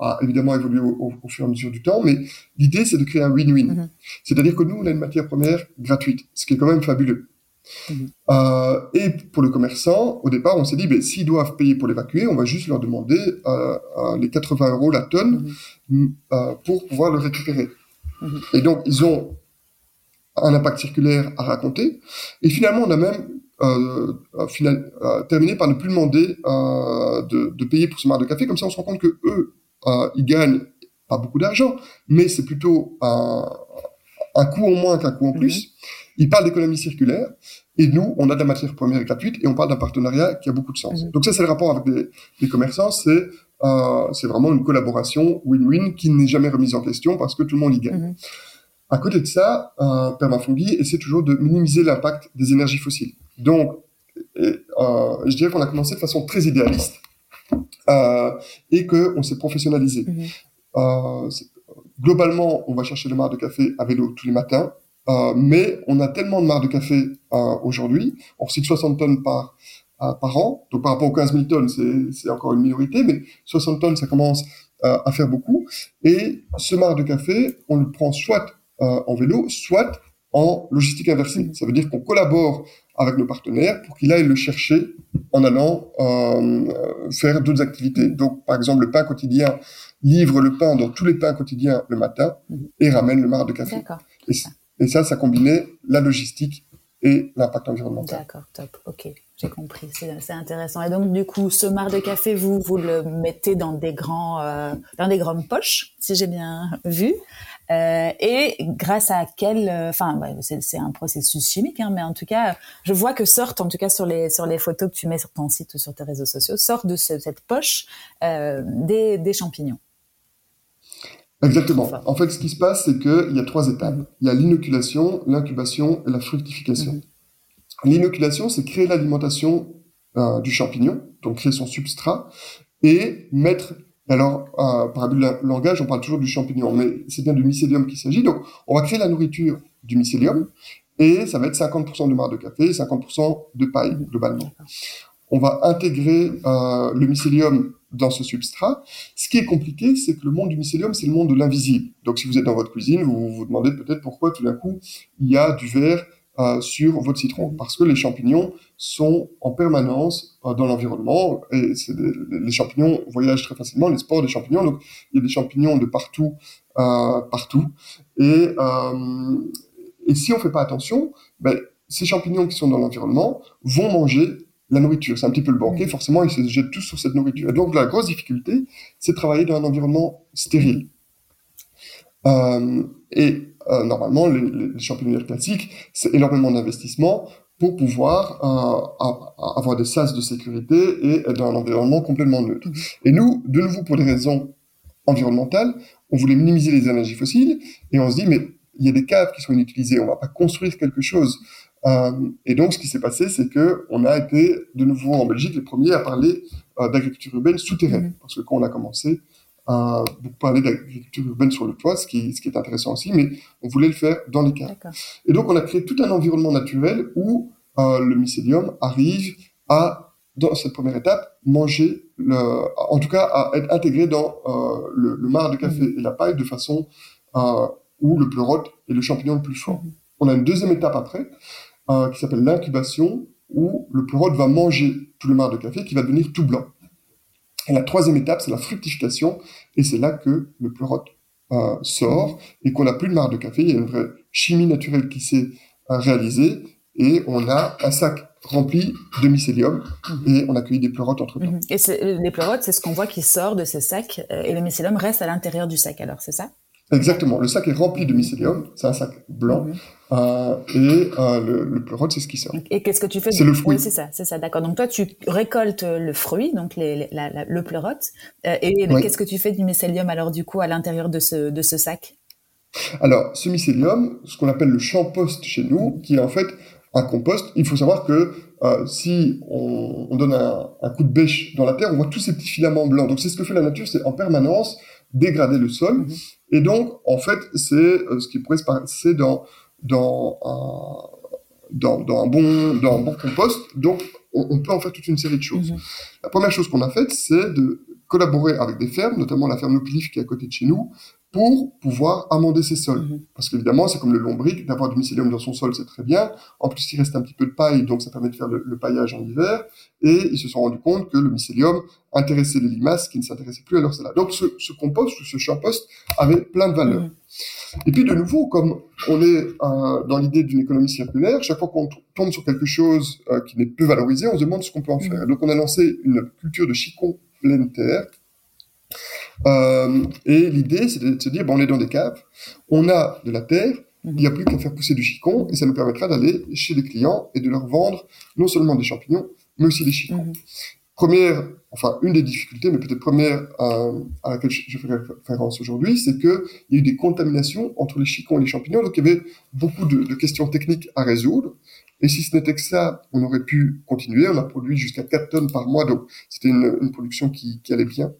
a évidemment évolué au, au, fur et à mesure du temps, mais l'idée c'est de créer un win-win. Mm-hmm. C'est-à-dire que nous on a une matière première gratuite, ce qui est quand même fabuleux. Mhm. Euh, et pour le commerçant, au départ, on s'est dit, ben, s'ils doivent payer pour l'évacuer, on va juste leur demander euh, euh les 80 euros la tonne mhm. pour pouvoir le récupérer. Mhm. Et donc, ils ont un impact circulaire à raconter. Et finalement, on a même final, terminé par ne plus demander de, de, payer pour ce mar de café. Comme ça, on se rend compte que eux, ils gagnent pas beaucoup d'argent, mais c'est plutôt un, un coût en moins qu'un coût en plus. Il parle d'économie circulaire et nous, on a de la matière première gratuite et on parle d'un partenariat qui a beaucoup de sens. Mhm. Donc ça, c'est le rapport avec les, commerçants, c'est euh, c'est vraiment une collaboration win-win qui n'est jamais remise en question parce que tout le monde y gagne. Mhm. À côté de ça, euh, Permafungi essaie toujours de minimiser l'impact des énergies fossiles. Donc, euh, je dirais qu'on a commencé de façon très idéaliste euh, et qu'on s'est professionnalisé. Mhm. Euh, globalement, on va chercher le mar de café à vélo tous les matins. Euh, mais on a tellement de marre de café euh, aujourd'hui, on recycle 60 tonnes par euh, par an, donc par rapport aux 15 000 tonnes, c'est encore une minorité, mais 60 tonnes, ça commence à faire beaucoup. Et ce marc de café, on le prend soit en vélo, soit en logistique inversée. Ça veut dire qu'on collabore avec nos partenaires pour qu'il aille le chercher en allant faire d'autres activités. Donc, par exemple, le pain quotidien livre le pain dans tous les pains quotidiens le matin et ramène le marc de café. Et, et ça, ça combinait la logistique et l'impact environnemental. D'accord, top. Ok, j'ai compris. C'est intéressant. Et donc, du coup, ce mar de café, vous, vous le mettez dans des grands, euh, dans des grandes poches, si j'ai bien vu. Euh, et grâce à quel, euh, enfin, c'est un processus chimique, hein, mais en tout cas, je vois que sortent, en tout cas sur les sur les photos que tu mets sur ton site ou sur tes réseaux sociaux, sortent de cette poche euh, des champignons. Exactement. En fait, ce qui se passe, c'est qu'il y a trois étapes. Il y a l'inoculation, l'incubation et la fructification. Mhm. L'inoculation, c'est créer l'alimentation euh, du champignon, donc créer son substrat, et mettre... Alors, euh, par abus de langage, on parle toujours du champignon, mais c'est bien du mycélium qu'il s'agit. Donc, on va créer la nourriture du mycélium, et ça va être 50% de marc de café, 50% de paille, globalement. on va intégrer euh, le mycélium dans ce substrat. Ce qui est compliqué, c'est que le monde du mycélium, c'est le monde de l'invisible. Donc, si vous êtes dans votre cuisine, vous vous demandez peut-être pourquoi tout d'un coup il y a du verre euh, sur votre citron, parce que les champignons sont en permanence euh, dans l'environnement et les champignons voyagent très facilement, les spores des champignons. Donc, il y a des champignons de partout, euh, partout. Et et si on fait pas attention, ben, ces champignons qui sont dans l'environnement vont manger la nourriture. C'est un petit peu le banquet, forcément, ils se jettent tous sur cette nourriture. Et donc, la grosse difficulté, c'est de travailler dans un environnement stérile. Euh, et euh, normalement, les, les, champignons classiques, c'est énormément d'investissement pour pouvoir euh, avoir des sas de sécurité et être dans un environnement complètement neutre. Et nous, de nouveau, pour des raisons environnementales, on voulait minimiser les énergies fossiles et on se dit, mais il y a des caves qui sont inutilisées, on va pas construire quelque chose. Euh, et donc, ce qui s'est passé, c'est que on a été de nouveau en Belgique les premiers à parler euh, d'agriculture urbaine souterraine, mmh. parce que quand on a commencé à beaucoup parler d'agriculture urbaine sur le toit, ce qui, ce qui est intéressant aussi, mais on voulait le faire dans les caves. Et donc, on a créé tout un environnement naturel où euh, le mycélium arrive à, dans cette première étape, manger, le, en tout cas, à être intégré dans euh, le, le marc de café mmh. et la paille de façon euh, où le pleurote est le champignon le plus fort. Mmh. On a une deuxième étape après, euh, qui s'appelle l'incubation, où le pleurote va manger tout le marc de café qui va devenir tout blanc. Et la troisième étape, c'est la fructification, et c'est là que le pleurote euh, sort et qu'on n'a plus de marc de café. Il y a une vraie chimie naturelle qui s'est euh, réalisée, et on a un sac rempli de mycélium et on a cueilli des pleurotes entre temps. Mhm. Et les pleurotes, c'est ce qu'on voit qui sort de ces sacs et le mycélium reste à l'intérieur du sac alors, c'est ça? Exactement. Le sac est rempli de mycélium. C'est un sac blanc. Mhm. Euh, et euh, le, le pleurote, c'est ce qui sort. Et qu'est-ce que tu fais C'est le fruit. Oui, c'est ça, c'est ça, d'accord. Donc toi, tu récoltes le fruit, donc les, la, le pleurote. Euh, et qu'est-ce que tu fais du mycélium alors du coup à l'intérieur de ce, de ce sac? Alors, ce mycélium, ce qu'on appelle le champost chez nous, qui est en fait un compost, il faut savoir que euh, si on, on donne un, un, coup de bêche dans la terre, on voit tous ces petits filaments blancs. Donc c'est ce que fait la nature, c'est en permanence dégrader le sol. Mhm. Et donc, en fait, c'est euh, ce qui pourrait se passer dans dans un, dans, dans un bon dans un bon compost. Donc, on, on, peut en faire toute une série de choses. Mhm. La première chose qu'on a faite, c'est de collaborer avec des fermes, notamment la ferme Noclif qui est à côté de chez nous, pour pouvoir amender ses sols. Mhm. Parce qu'évidemment, c'est comme le lombric, d'avoir du mycélium dans son sol, c'est très bien. En plus, il reste un petit peu de paille, donc ça permet de faire le, paillage en hiver. Et ils se sont rendus compte que le mycélium intéressait les limaces qui ne s'intéressaient plus à leur salade. Donc ce, ce compost ou ce champost avait plein de valeurs. Mhm. Et puis de nouveau, comme on est euh, dans l'idée d'une économie circulaire, chaque fois qu'on tombe sur quelque chose euh, qui n'est plus valorisé, on se demande ce qu'on peut en faire. Mhm. Donc on a lancé une culture de chicon pleine terre euh, et l'idée, c'est de se dire, bon, on est dans des caves, on a de la terre, il n'y a plus qu'à faire pousser du chicon, et ça nous permettra d'aller chez les clients et de leur vendre non seulement des champignons, mais aussi des chicons. Mhm. Première, enfin une des difficultés, mais peut-être première euh, à laquelle je fais référence aujourd'hui, c'est qu'il y a eu des contaminations entre les chicons et les champignons, donc il y avait beaucoup de, de questions techniques à résoudre. Et si ce n'était que ça, on aurait pu continuer. On a produit jusqu'à 4 tonnes par mois, donc c'était une, une, production qui, qui allait bien.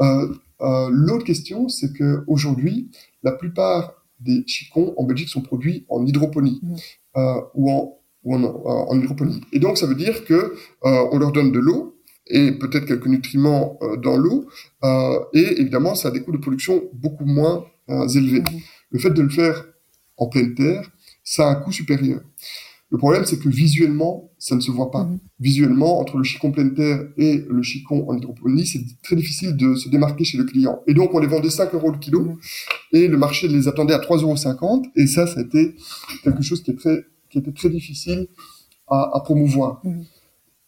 Euh, euh, L'autre question, c'est que aujourd'hui, la plupart des chicons en Belgique sont produits en hydroponie mmh. euh, ou, en, ou en, en, hydroponie. Et donc, ça veut dire que on leur donne de l'eau et peut-être quelques nutriments euh, dans l'eau, euh, et évidemment, ça a des coûts de production beaucoup moins élevés. Mmh. Le fait de le faire en pleine terre, ça a un coût supérieur. Le problème, c'est que visuellement, ça ne se voit pas. Mhm. Visuellement, entre le chicon pleine terre et le chicon en hydroponie, c'est très difficile de se démarquer chez le client. Et donc, on les vendait 5 euros le kilo, mhm. et le marché les attendait à 3,50 euros. Et ça, ça a été quelque chose qui, est très, qui était très difficile à, à promouvoir. Mhm.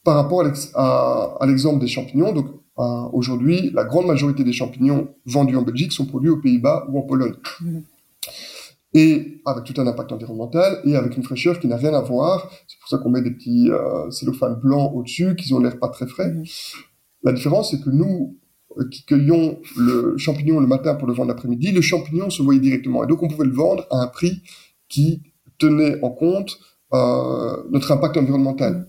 Par rapport à l'exemple des champignons, donc euh, aujourd'hui, la grande majorité des champignons vendus en Belgique sont produits aux Pays-Bas ou en Pologne et avec tout un impact environnemental et avec une fraîcheur qui n'a rien à voir. C'est pour ça qu'on met des petits euh, cellophanes blancs au-dessus, qui ont l'air pas très frais. Mmh. La différence, c'est que nous, euh, qui cueillions le champignon le matin pour le vendre l'après-midi, le champignon se voyait directement. Et donc, on pouvait le vendre à un prix qui tenait en compte euh, notre impact environnemental.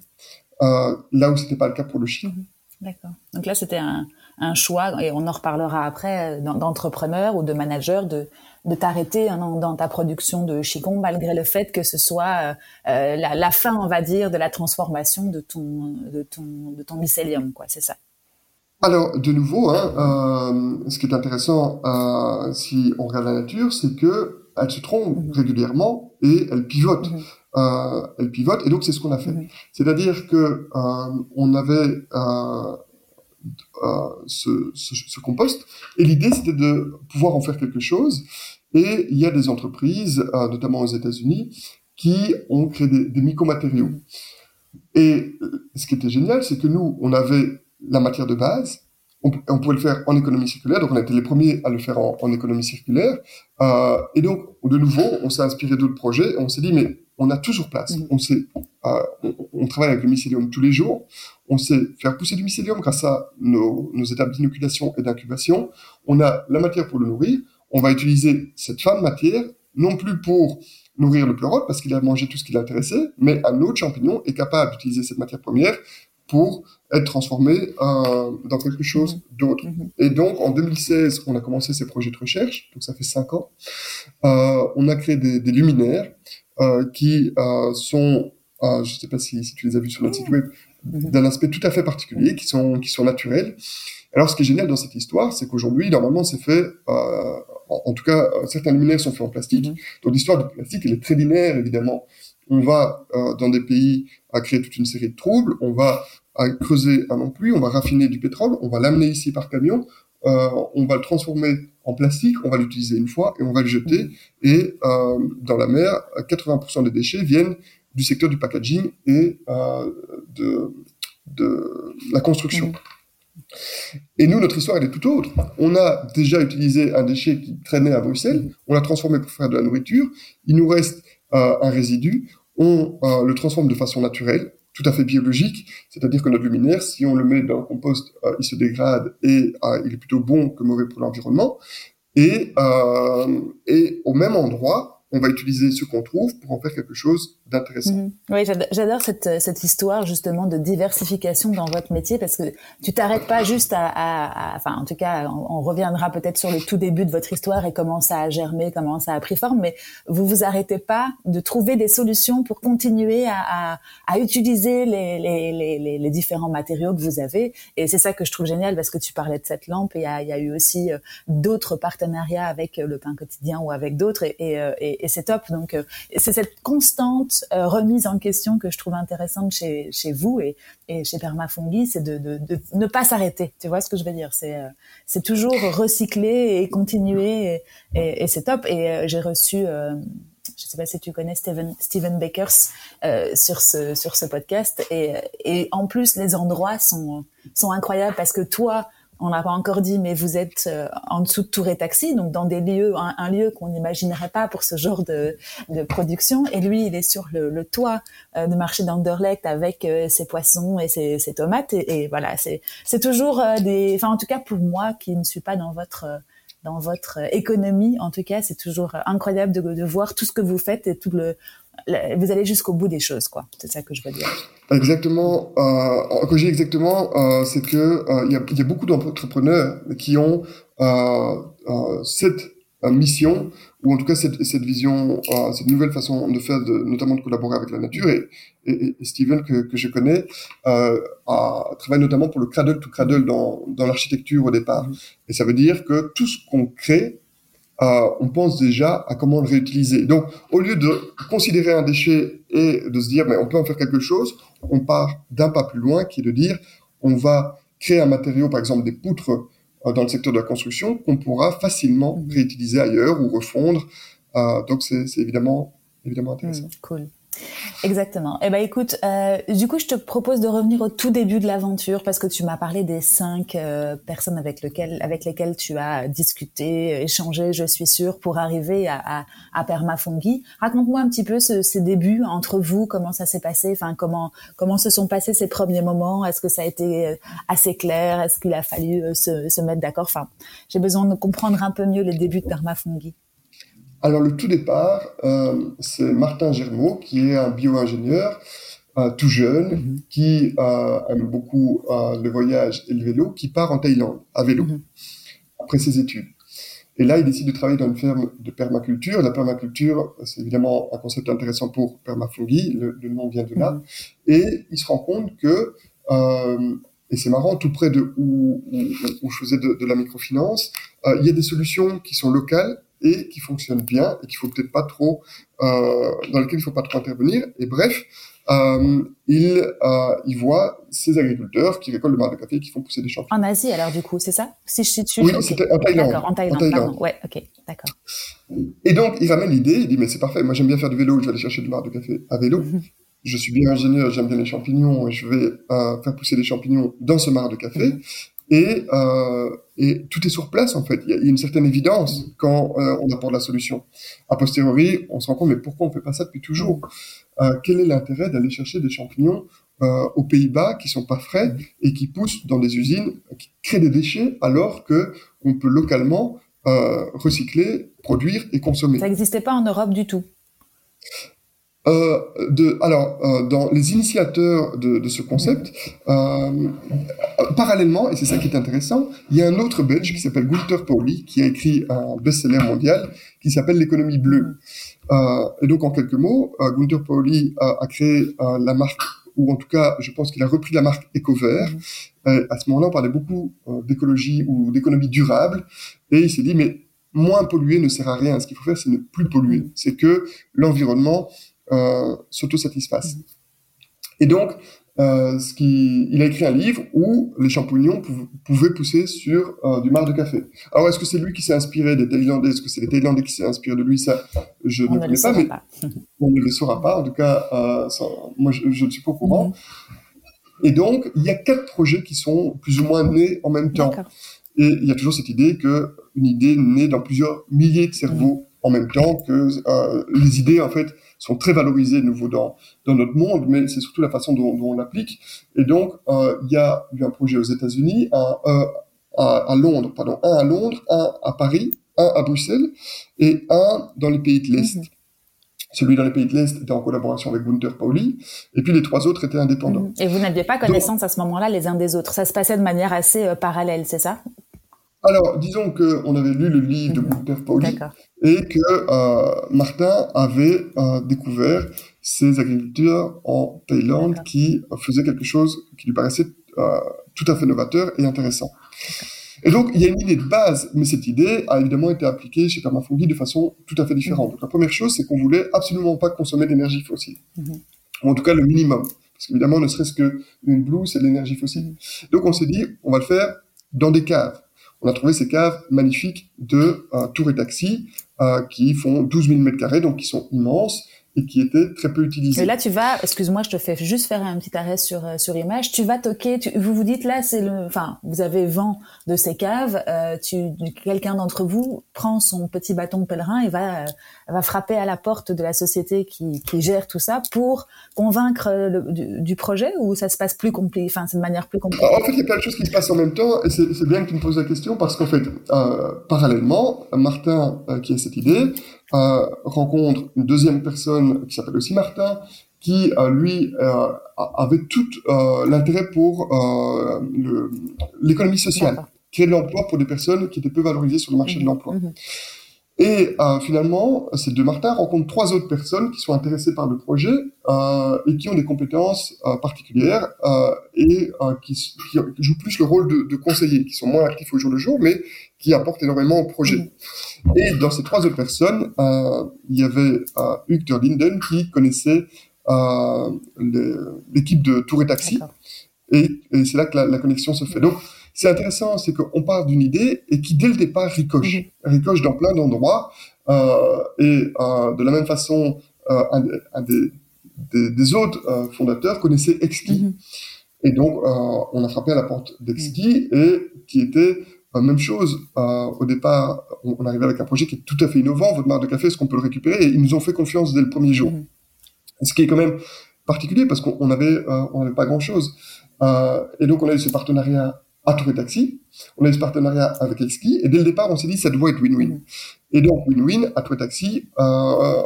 Euh, là où c'était pas le cas pour le chien. Mmh. D'accord. Donc là, c'était un, un choix, et on en reparlera après, d'entrepreneurs ou de managers, de de t'arrêter hein, dans, ta production de Qigong malgré le fait que ce soit euh, la, la, fin, on va dire, de la transformation de ton de ton de ton mycélium, quoi. C'est ça. Alors, de nouveau, hein, ce qui est intéressant si on regarde la nature, c'est que elle se trompe mhm. régulièrement et elle pivote. Mhm. Euh, elle pivote et donc c'est ce qu'on a fait. Mhm. C'est-à-dire que euh, on avait euh, euh ce, ce, ce, compost et l'idée c'était de pouvoir en faire quelque chose. Et il y a des entreprises, euh, notamment aux États-Unis, qui ont créé des, des micromatériaux. Et ce qui était génial, c'est que nous, on avait la matière de base, on, on, pouvait le faire en économie circulaire, donc on a été les premiers à le faire en, en économie circulaire. Euh, et donc, de nouveau, on s'est inspiré d'autres projets et on s'est dit, mais on a toujours place. Mm-hmm. On, sait, euh, on, travaille avec le mycélium tous les jours. On sait faire pousser du mycélium grâce à nos, nos étapes d'inoculation et d'incubation. On a la matière pour le nourrir. On va utiliser cette fin de matière, non plus pour nourrir le pleurote parce qu'il a mangé tout ce qui l'intéressait, mais un autre champignon est capable d'utiliser cette matière première pour être transformé euh, dans quelque chose mhm. d'autre. Mhm. Et donc, en 2016, on a commencé ces projets de recherche, donc ça fait cinq ans. Euh, on a créé des, des luminaires euh, qui sont, je ne sais pas si, si, tu les as vus sur notre site web, mhm. d'un aspect tout à fait particulier, qui sont, qui sont naturels. Alors, ce qui est génial dans cette histoire, c'est qu'aujourd'hui, normalement, c'est fait, euh, en, en, tout cas, certains luminaires sont faits en plastique. Donc, l'histoire du plastique, elle est très linéaire, évidemment. On va euh, dans des pays à créer toute une série de troubles, on va à creuser un non-pluie, on va raffiner du pétrole, on va l'amener ici par camion, euh, on va le transformer en plastique, on va l'utiliser une fois et on va le jeter. Et euh, dans la mer, 80% des déchets viennent du secteur du packaging et de, de la construction. Et nous, notre histoire, elle est tout autre. On a déjà utilisé un déchet qui traînait à Bruxelles, on l'a transformé pour faire de la nourriture, il nous reste euh, un résidu, on euh, le transforme de façon naturelle, tout à fait biologique, c'est-à-dire que notre luminaire, si on le met dans le compost, euh, il se dégrade et il est plutôt bon que mauvais pour l'environnement. Et, et au même endroit, on va utiliser ce qu'on trouve pour en faire quelque chose d'intéressant. Mhm. Oui, j'adore cette, cette histoire justement de diversification dans votre métier parce que tu t'arrêtes pas juste à, enfin en tout cas, on, reviendra peut-être sur le tout début de votre histoire et comment ça a germé, comment ça a pris forme, mais vous vous arrêtez pas de trouver des solutions pour continuer à, à, utiliser les, les, les, les, différents matériaux que vous avez et c'est ça que je trouve génial parce que tu parlais de cette lampe et il y a, eu aussi euh, d'autres partenariats avec le pain quotidien ou avec d'autres et, et, euh, et c'est top. Donc, euh, c'est cette constante euh, remise en question que je trouve intéressante chez, chez vous et, et chez Permafungi, c'est de, ne pas s'arrêter. Tu vois ce que je veux dire? C'est euh, c'est toujours recycler et continuer et, c'est top. Et j'ai reçu je sais pas si tu connais Steven, Steven Bakers sur ce sur ce podcast et, et en plus les endroits sont sont incroyables parce que toi on n'a pas encore dit, mais vous êtes euh, en dessous de Tour et Taxi, donc dans des lieux, un, lieu qu'on n'imaginerait pas pour ce genre de, production. Et lui, il est sur le, toit euh, de marché d'Anderlecht avec euh, ses poissons et ses, tomates. Et, voilà, c'est toujours des, enfin en tout cas pour moi qui ne suis pas dans votre dans votre économie, en tout cas, c'est toujours incroyable de, de voir tout ce que vous faites et tout le vous allez jusqu'au bout des choses, quoi. C'est ça que je veux dire. Exactement. Euh, je dis exactement, euh, c'est que euh, il y, a, y, a, beaucoup d'entrepreneurs qui ont euh, euh cette euh, mission ou en tout cas cette, cette vision, cette nouvelle façon de faire, de, notamment de collaborer avec la nature. Et, et, et Steven que, que je connais a travaille notamment pour le cradle to cradle dans, dans l'architecture au départ. Mm-hmm. Et ça veut dire que tout ce qu'on crée on pense déjà à comment le réutiliser. Donc, au lieu de considérer un déchet et de se dire, mais on peut en faire quelque chose, on part d'un pas plus loin, qui est de dire, on va créer un matériau, par exemple des poutres euh, dans le secteur de la construction, qu'on pourra facilement mmh. réutiliser ailleurs ou refondre. Euh, donc, c'est évidemment, évidemment intéressant. Mmh, cool. Exactement. Eh ben écoute, euh, du coup, je te propose de revenir au tout début de l'aventure parce que tu m'as parlé des cinq euh, personnes avec lesquelles, tu as discuté, échangé, je suis sûre, pour arriver à, à, Permafungi. Raconte-moi un petit peu ce, ces débuts entre vous, comment ça s'est passé, enfin comment comment se sont passés ces premiers moments? Est-ce que ça a été euh, assez clair? Est-ce qu'il a fallu se, se mettre d'accord? Enfin, j'ai besoin de comprendre un peu mieux les débuts de Permafungi. Alors le tout départ, euh, c'est Martin Germaud, qui est un bio-ingénieur euh, tout jeune, mhm. qui euh, aime beaucoup le voyage et le vélo, qui part en Thaïlande à vélo, mhm. après ses études. Et là, il décide de travailler dans une ferme de permaculture. La permaculture, c'est évidemment un concept intéressant pour permafungi, le, le nom vient de là. Mm-hmm. Et il se rend compte que, et c'est marrant, tout près de où, où, où je faisais de, de la microfinance, il y a des solutions qui sont locales et qui fonctionnent bien et qu'il faut peut-être pas trop, euh, dans lesquelles il faut pas trop intervenir. Et bref, euh, il, euh, il voit ces agriculteurs qui récoltent le marc de café et qui font pousser des champignons. En Asie, alors, du coup, c'est ça? Si je suis Oui, c'était en Thaïlande. D'accord, en Thaïlande, en Thaïlande. Ouais, ok, d'accord. Et donc, il ramène l'idée, il dit, mais c'est parfait, moi j'aime bien faire du vélo, je vais aller chercher du marc de café à vélo. Mhm. Je suis bien ingénieur, j'aime bien les champignons, et je vais euh, faire pousser des champignons dans ce marc de café. Mhm. Et, euh, et tout est sur place en fait. Il y a une certaine évidence quand euh, on apporte la solution. A posteriori, on se rend compte mais pourquoi on fait pas ça depuis toujours? Euh, Quel est l'intérêt d'aller chercher des champignons aux Pays-Bas qui sont pas frais et qui poussent dans des usines qui créent des déchets alors que on peut localement recycler, produire et consommer? Ça n'existait pas en Europe du tout. Euh, de, alors, euh, dans les initiateurs de, de ce concept, euh, parallèlement, et c'est ça qui est intéressant, il y a un autre Belge qui s'appelle Gunther Pauli, qui a écrit un best-seller mondial qui s'appelle L'économie bleue. Euh, et donc, en quelques mots, euh, Gunther Pauli a, a créé la marque, ou en tout cas, je pense qu'il a repris la marque EcoVert. Mm. à ce moment-là, on parlait beaucoup d'écologie ou d'économie durable, et il s'est dit, mais moins polluer ne sert à rien. Ce qu'il faut faire, c'est ne plus polluer. Mm. C'est que l'environnement euh, s'autosatisfassent. Et donc, euh, ce qui, il a écrit un livre où les champignons pouvaient pousser sur euh, du marc de café. Alors, est-ce que c'est lui qui s'est inspiré des Thaïlandais? Est-ce que c'est les Thaïlandais qui s'est inspiré de lui? Ça, je on ne connais pas, mais *laughs* on ne le saura pas. En tout cas, euh, ça, moi, je, ne suis pas au courant. Mhm. Et donc, il y a quatre projets qui sont plus ou moins nés en même temps. Et il y a toujours cette idée que une idée naît dans plusieurs milliers de cerveaux en même temps que euh, les idées en fait sont très valorisées de nouveau dans dans notre monde, mais c'est surtout la façon dont, dont on l'applique. Et donc euh, il y a eu un projet aux États-Unis, un euh, à, à, Londres, pardon, un à Londres, un à Paris, un à Bruxelles et un dans les pays de l'Est. Mhm. Celui dans les pays de l'Est était en collaboration avec Gunther Pauli, et puis les trois autres étaient indépendants. Mhm. Et vous n'aviez pas connaissance Donc, à ce moment-là les uns des autres. Ça se passait de manière assez parallèle, c'est ça? Alors, disons qu'on avait lu le livre de mhm. Gunther Pauli et que euh, Martin avait euh, découvert ces agriculteurs en Thaïlande qui faisaient quelque chose qui lui paraissait euh, tout à fait novateur et intéressant. Et donc, il y a une idée de base, mais cette idée a évidemment été appliquée chez Permafungi de façon tout à fait différente. Mhm. Donc, la première chose, c'est qu'on voulait absolument pas consommer d'énergie fossile. Mhm. Ou en tout cas, le minimum. Parce qu'évidemment, ne serait-ce qu'une blouse, c'est de l'énergie fossile. Donc, on s'est dit, on va le faire dans des caves on a trouvé ces caves magnifiques de euh, Tour et Taxi qui font 12 000 mètres carrés, donc qui sont immenses et qui étaient très peu utilisés. Et là, tu vas, excuse-moi, je te fais juste faire un petit arrêt sur euh, sur image. Tu vas toquer, tu, vous vous dites là, c'est le, enfin, vous avez vent de ces caves. Euh, tu, quelqu'un d'entre vous prend son petit bâton pèlerin et va euh, va frapper à la porte de la société qui, qui gère tout ça pour convaincre le, du, du, projet ou ça se passe plus compliqué, enfin, c'est de manière plus compliquée. En fait, il y a plein de choses qui se passent en même temps et c'est bien que tu me poses la question parce qu'en fait, euh, parallèlement, Martin euh, qui a cette idée euh, rencontre une deuxième personne qui s'appelle aussi Martin, qui euh, lui euh, avait tout l'intérêt pour l'économie sociale, créer de l'emploi pour des personnes qui étaient peu valorisées sur le marché mmh. de l'emploi. Mmh. Et euh, finalement, ces deux Martin rencontrent trois autres personnes qui sont intéressées par le projet euh, et qui ont des compétences euh, particulières euh, et euh, qui, qui, jouent plus le rôle de, de conseillers, qui sont moins actifs au jour le jour, mais qui apportent énormément au projet. Mmh. Et dans ces trois autres personnes, euh, il y avait Hector Linden qui connaissait l'équipe de Tour et Taxi. Et, et c'est là que la, la, connexion se fait. Donc, c'est intéressant, c'est qu'on part d'une idée et qui dès le départ ricoche, mmh. ricoche dans plein d'endroits. Euh, et euh, de la même façon, euh, un, un des, des, des, autres fondateurs connaissait Exki. Mmh. Et donc, on a frappé à la porte d'Exki mmh. et qui était même chose. au départ, on, on arrivait avec un projet qui est tout à fait innovant. Votre marque de café, est-ce qu'on peut le récupérer? Et ils nous ont fait confiance dès le premier jour. Ce qui est quand même particulier parce qu'on avait, on n'avait pas grand-chose. et donc, on a eu ce partenariat à Tour et Taxi. On a eu ce partenariat avec Exki et dès le départ, on s'est dit ça doit être win-win. Mmh. Et donc win-win à Tour et Taxi. Euh,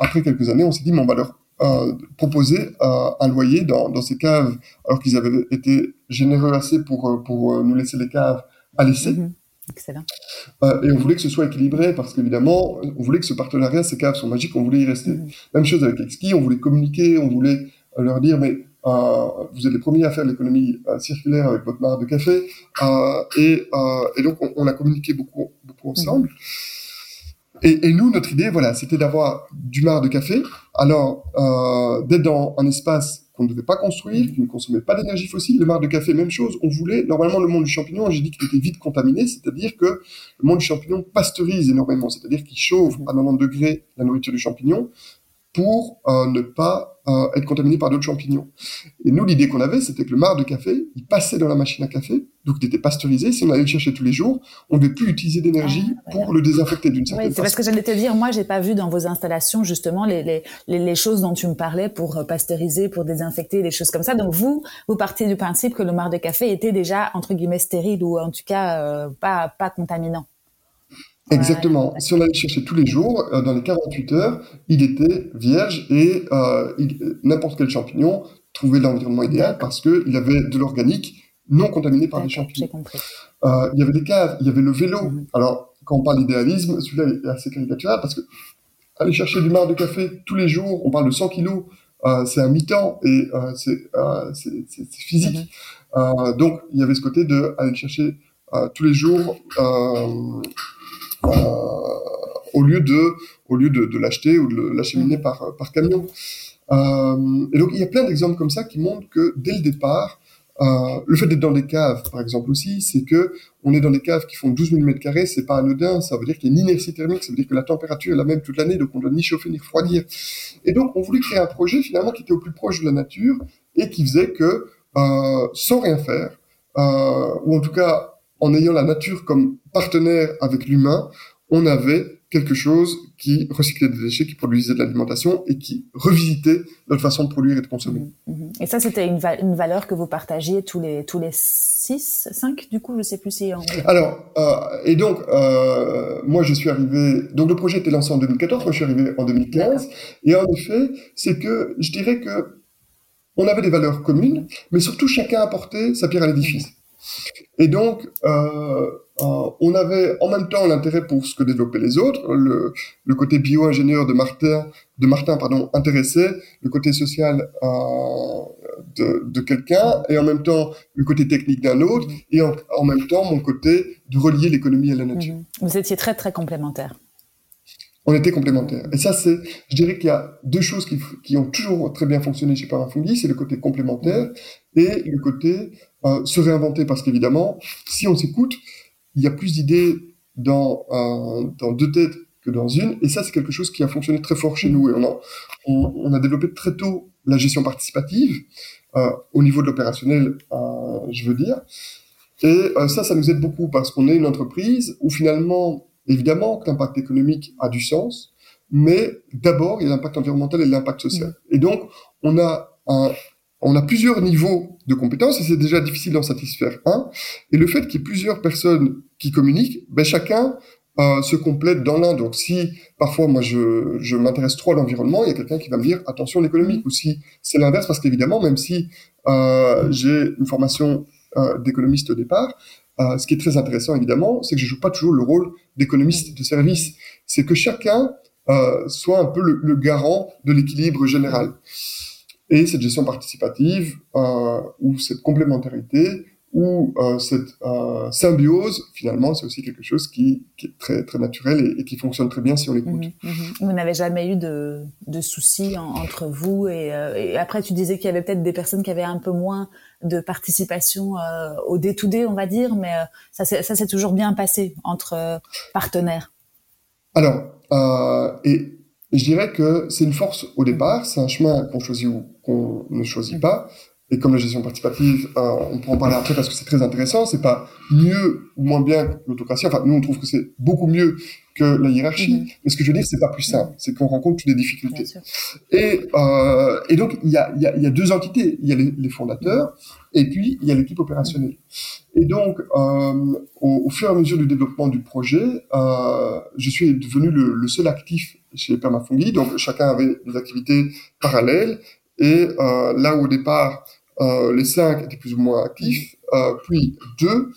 après quelques années, on s'est dit mais on va leur euh, proposer euh, un loyer dans, dans ces caves, alors qu'ils avaient été généreux assez pour pour nous laisser les caves à laisser. Mmh. Excellent. Euh, et on voulait que ce soit équilibré parce qu'évidemment, on voulait que ce partenariat, ces caves sont magiques, on voulait y rester. Mhm. Même chose avec Exki, on voulait communiquer, on voulait leur dire, mais vous êtes les premiers à faire l'économie euh, circulaire avec votre marque de café. Et, et, donc, on, on, a communiqué beaucoup, beaucoup ensemble. Mhm. Et, et, nous, notre idée, voilà, c'était d'avoir du mar de café. Alors, d'être dans un espace qu'on ne devait pas construire, qui ne consommait pas d'énergie fossile. Le marc de café, même chose. On voulait, normalement, le monde du champignon, j'ai dit qu'il était vite contaminé, c'est-à-dire que le monde du champignon pasteurise énormément, c'est-à-dire qu'il chauffe à 90 degrés la nourriture du champignon pour euh, ne pas euh, être contaminé par d'autres champignons. Et nous, l'idée qu'on avait, c'était que le marc de café, il passait dans la machine à café, donc il était pasteurisé. Si on allait le chercher tous les jours, on ne devait plus utiliser d'énergie ah, pour le désinfecter d'une certaine oui, c'est parce que j'allais te dire, moi, j'ai pas vu dans vos installations justement les, les, les, choses dont tu me parlais pour euh, pasteuriser, pour désinfecter, des choses comme ça. Donc vous, vous partiez du principe que le marc de café était déjà entre guillemets stérile ou en tout cas pas pas contaminant. Exactement. Si on allait chercher tous les jours, euh, dans les 48 heures, il était vierge et euh, n'importe quel champignon trouvait l'environnement idéal parce qu'il avait de l'organique non contaminé par les champignons. Euh, il y avait des caves, il y avait le vélo. Mhm. Alors, quand on parle d'idéalisme, celui-là est assez caricatural parce que aller chercher du marc de café tous les jours, on parle de 100 kilos, euh, c'est un mi-temps et euh, c'est physique. Mhm. donc, il y avait ce côté de aller chercher tous les jours euh, au lieu de, au lieu de, de l'acheter ou de l'acheminer par, par camion. Euh, et donc, il y a plein d'exemples comme ça qui montrent que dès le départ, euh, le fait d'être dans des caves, par exemple aussi, c'est que on est dans des caves qui font 12 000 mètres carrés, c'est pas anodin, ça veut dire qu'il y a une inertie thermique, ça veut dire que la température est la même toute l'année, donc on doit ni chauffer ni refroidir. Et donc, on voulait créer un projet finalement qui était au plus proche de la nature et qui faisait que, euh, sans rien faire, euh, ou en tout cas en ayant la nature comme partenaire avec l'humain, on avait quelque chose qui recyclait des déchets, qui produisait de l'alimentation et qui revisitait notre façon de produire et de consommer. Mmh, mmh. Et ça, c'était une, une, valeur que vous partagiez tous les tous les six, cinq, du coup, je sais plus si. Alors, euh, et donc, euh, moi, je suis arrivé. Donc, le projet était lancé en 2014. Moi, je suis arrivé en 2015. Et en effet, c'est que je dirais que on avait des valeurs communes, mais surtout chacun apportait sa pierre à l'édifice. Et donc, euh, euh, on avait en même temps l'intérêt pour ce que développaient les autres, le, le côté bio-ingénieur de Martin, de Martin pardon, intéressait, le côté social euh, de, de quelqu'un, et en même temps le côté technique d'un autre, et en, en, même temps mon côté de relier l'économie à la nature. Mhm. Vous étiez très très complémentaires. On était complémentaires. Et ça, c'est, je dirais qu'il y a deux choses qui, qui ont toujours très bien fonctionné chez Parafungi, c'est le côté complémentaire et le côté euh, se réinventer parce qu'évidemment, si on s'écoute, il y a plus d'idées dans, euh, dans deux têtes que dans une, et ça c'est quelque chose qui a fonctionné très fort chez nous, et on a, on, a développé très tôt la gestion participative, euh, au niveau de l'opérationnel, euh, je veux dire, et euh, ça, ça nous aide beaucoup parce qu'on est une entreprise où finalement, évidemment, que l'impact économique a du sens, mais d'abord, il y a l'impact environnemental et l'impact social. Mmh. Et donc, on a un, on a plusieurs niveaux de compétences et c'est déjà difficile d'en satisfaire un. Et le fait qu'il y ait plusieurs personnes qui communiquent, ben chacun euh, se complète dans l'un. Donc si parfois moi je, je m'intéresse trop à l'environnement, il y a quelqu'un qui va me dire attention l'économique. Ou si c'est l'inverse, parce qu'évidemment même si euh, j'ai une formation euh, d'économiste au départ, euh, ce qui est très intéressant évidemment, c'est que je joue pas toujours le rôle d'économiste de service. C'est que chacun euh, soit un peu le, le garant de l'équilibre général. Et cette gestion participative euh, ou cette complémentarité ou euh, cette euh, symbiose, finalement, c'est aussi quelque chose qui, qui, est très, très naturel et, qui fonctionne très bien si on l'écoute. Mhm, mhm. Vous n'avez jamais eu de, de soucis entre vous et, et, après, tu disais qu'il y avait peut-être des personnes qui avaient un peu moins de participation au day-to-day, on va dire, mais ça s'est toujours bien passé entre partenaires. Alors, et je dirais que c'est une force au départ, c'est un chemin qu'on choisit ou qu'on ne choisit pas. Et comme la gestion participative, euh, on pourra en parler après parce que c'est très intéressant, c'est pas mieux ou moins bien que l'autocratie. Enfin, nous, on trouve que c'est beaucoup mieux que la hiérarchie. Mm-hmm. Mais ce que je veux dire, c'est pas plus simple. C'est qu'on rencontre toutes les difficultés. Et, euh, et donc, il y a, y, a, y a, deux entités. Il y a les, les, fondateurs et puis il y a l'équipe opérationnelle. Et donc, euh, au, au, fur et à mesure du développement du projet, euh, je suis devenu le, le seul actif chez Permafungi. Donc, chacun avait des activités parallèles. Et euh, là où au départ, les cinq étaient plus ou moins actifs, puis deux,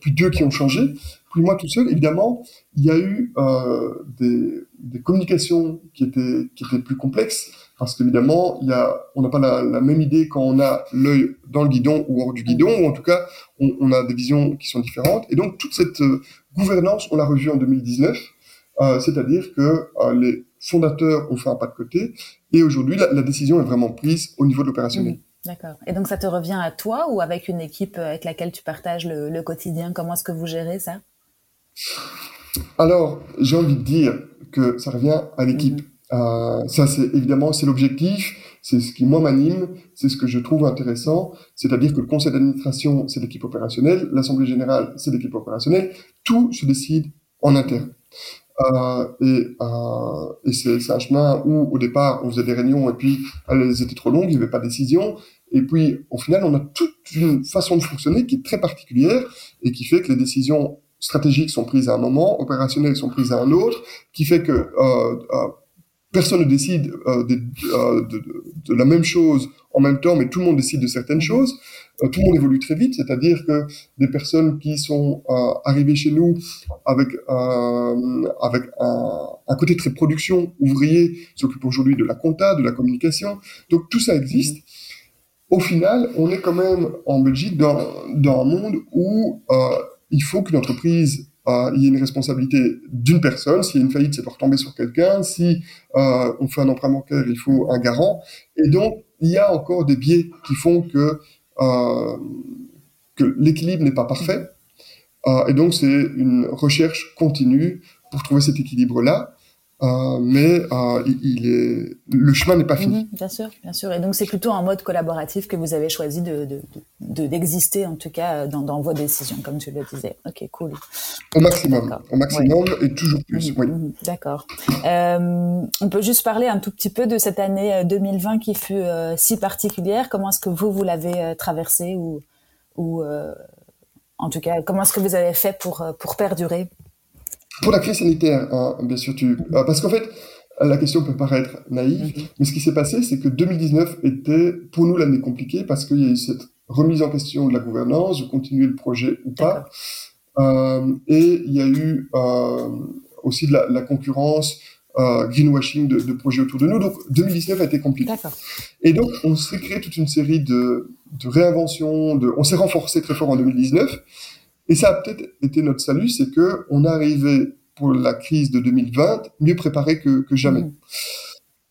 puis deux qui ont changé, puis moi tout seul. Évidemment, il y a eu des, des communications qui étaient qui étaient plus complexes parce qu'évidemment, il y a, on n'a pas la, la, même idée quand on a l'œil dans le guidon ou hors du guidon, ou en tout cas, on, on a des visions qui sont différentes. Et donc, toute cette euh, gouvernance, on l'a revue en 2019, euh, c'est-à-dire que euh, les fondateurs ont fait un pas de côté, et aujourd'hui, la, la, décision est vraiment prise au niveau de l'opérationnel. Mmh, D'accord. Et donc, ça te revient à toi ou avec une équipe avec laquelle tu partages le, le quotidien? Comment est-ce que vous gérez ça? Alors, j'ai envie de dire que ça revient à l'équipe. Mmh. Euh, ça, c'est évidemment, c'est l'objectif, c'est ce qui moi m'anime, c'est ce que je trouve intéressant, c'est-à-dire que le conseil d'administration, c'est l'équipe opérationnelle, l'assemblée générale, c'est l'équipe opérationnelle, tout se décide en interne. Euh, et, euh, et c'est un chemin où, au départ, on faisait des réunions et puis elles étaient trop longues, il n'y avait pas de décision. Et puis, au final, on a toute une façon de fonctionner qui est très particulière et qui fait que les décisions stratégiques sont prises à un moment, opérationnelles sont prises à un autre, qui fait que euh, euh personne ne décide euh, de, euh, de, la même chose en même temps, mais tout le monde décide de certaines choses. Euh, tout le monde évolue très vite, c'est-à-dire que des personnes qui sont arrivées chez nous avec avec un, un, côté très production ouvrier s'occupent aujourd'hui de la compta, de la communication. Donc tout ça existe. Au final, on est quand même en Belgique dans, dans un monde où il faut qu'une entreprise euh, il y a une responsabilité d'une personne. S'il y a une faillite, c'est pour tomber sur quelqu'un. Si euh, on fait un emprunt bancaire, il faut un garant. Et donc, il y a encore des biais qui font que, euh, que l'équilibre n'est pas parfait. Et donc, c'est une recherche continue pour trouver cet équilibre-là. Euh, mais euh, il est le chemin n'est pas fini. Mmh, bien sûr, bien sûr. Et donc c'est plutôt un mode collaboratif que vous avez choisi de d'exister de, de, en tout cas dans, dans, vos décisions, comme tu le disais. Ok, cool. Au maximum, au maximum et toujours plus. Mmh, oui. Mmh, D'accord. Euh, on peut juste parler un tout petit peu de cette année 2020 euh, qui fut si particulière. Comment est-ce que vous vous l'avez traversée ou ou en tout cas comment est-ce que vous avez fait pour pour perdurer? Pour la crise sanitaire, hein, bien sûr, tu... Euh, parce qu'en fait, la question peut paraître naïve, mm -hmm. mais ce qui s'est passé, c'est que 2019 était pour nous l'année compliquée parce qu'il y a eu cette remise en question de la gouvernance, de continuer le projet ou pas. Euh, et il y a eu euh, aussi de la, la concurrence, euh, greenwashing de, de, projets autour de nous. Donc 2019 a été compliqué. Et donc on s'est créé toute une série de, de réinventions, de... on s'est renforcé très fort en 2019. Et ça a peut-être été notre salut, c'est que on est arrivé pour la crise de 2020 mieux préparé que, que jamais. Mmh.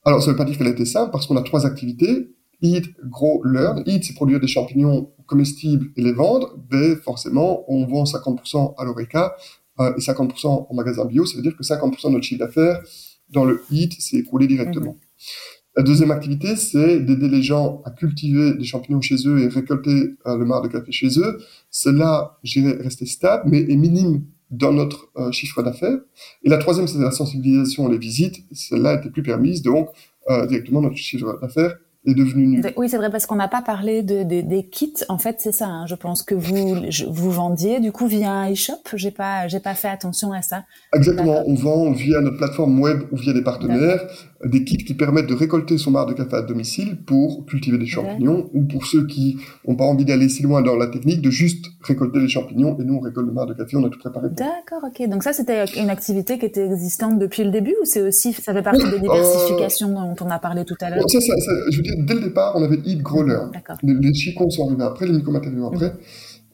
Alors, ça ne veut pas dire qu'elle a été simple, parce qu'on a trois activités. Eat, grow, learn. Eat, c'est produire des champignons comestibles et les vendre. B, forcément, on vend 50% à l'ORECA euh, et 50% en magasin bio. Ça veut dire que 50% de notre chiffre d'affaires dans le Eat, c'est écoulé directement. Mmh. La deuxième activité, c'est d'aider les gens à cultiver des champignons chez eux et récolter euh, le marc de café chez eux. Cela, j'irai rester stable, mais est minime dans notre euh, chiffre d'affaires. Et la troisième, c'est la sensibilisation les visites. Celle-là était plus permise, donc euh, directement notre chiffre d'affaires est devenu nul. Oui, c'est vrai parce qu'on n'a pas parlé de, de, des kits. En fait, c'est ça. Hein, je pense que vous vous vendiez du coup via un e-shop. J'ai pas j'ai pas fait attention à ça. Exactement. On vend via notre plateforme web ou via des partenaires des kits qui permettent de récolter son marc de café à domicile pour cultiver des champignons ou pour ceux qui n'ont pas envie d'aller si loin dans la technique de juste récolter les champignons et nous on récolte le marc de café, on a tout préparé. D'accord, ok. Donc ça c'était une activité qui était existante depuis le début ou c'est aussi ça fait partie des diversifications euh... dont on a parlé tout à l'heure? Ça, ça, ça, je veux dire dès le départ on avait Eat Grow Learn. Les, les chicons sont arrivés après, les micromatériaux après. Mmh.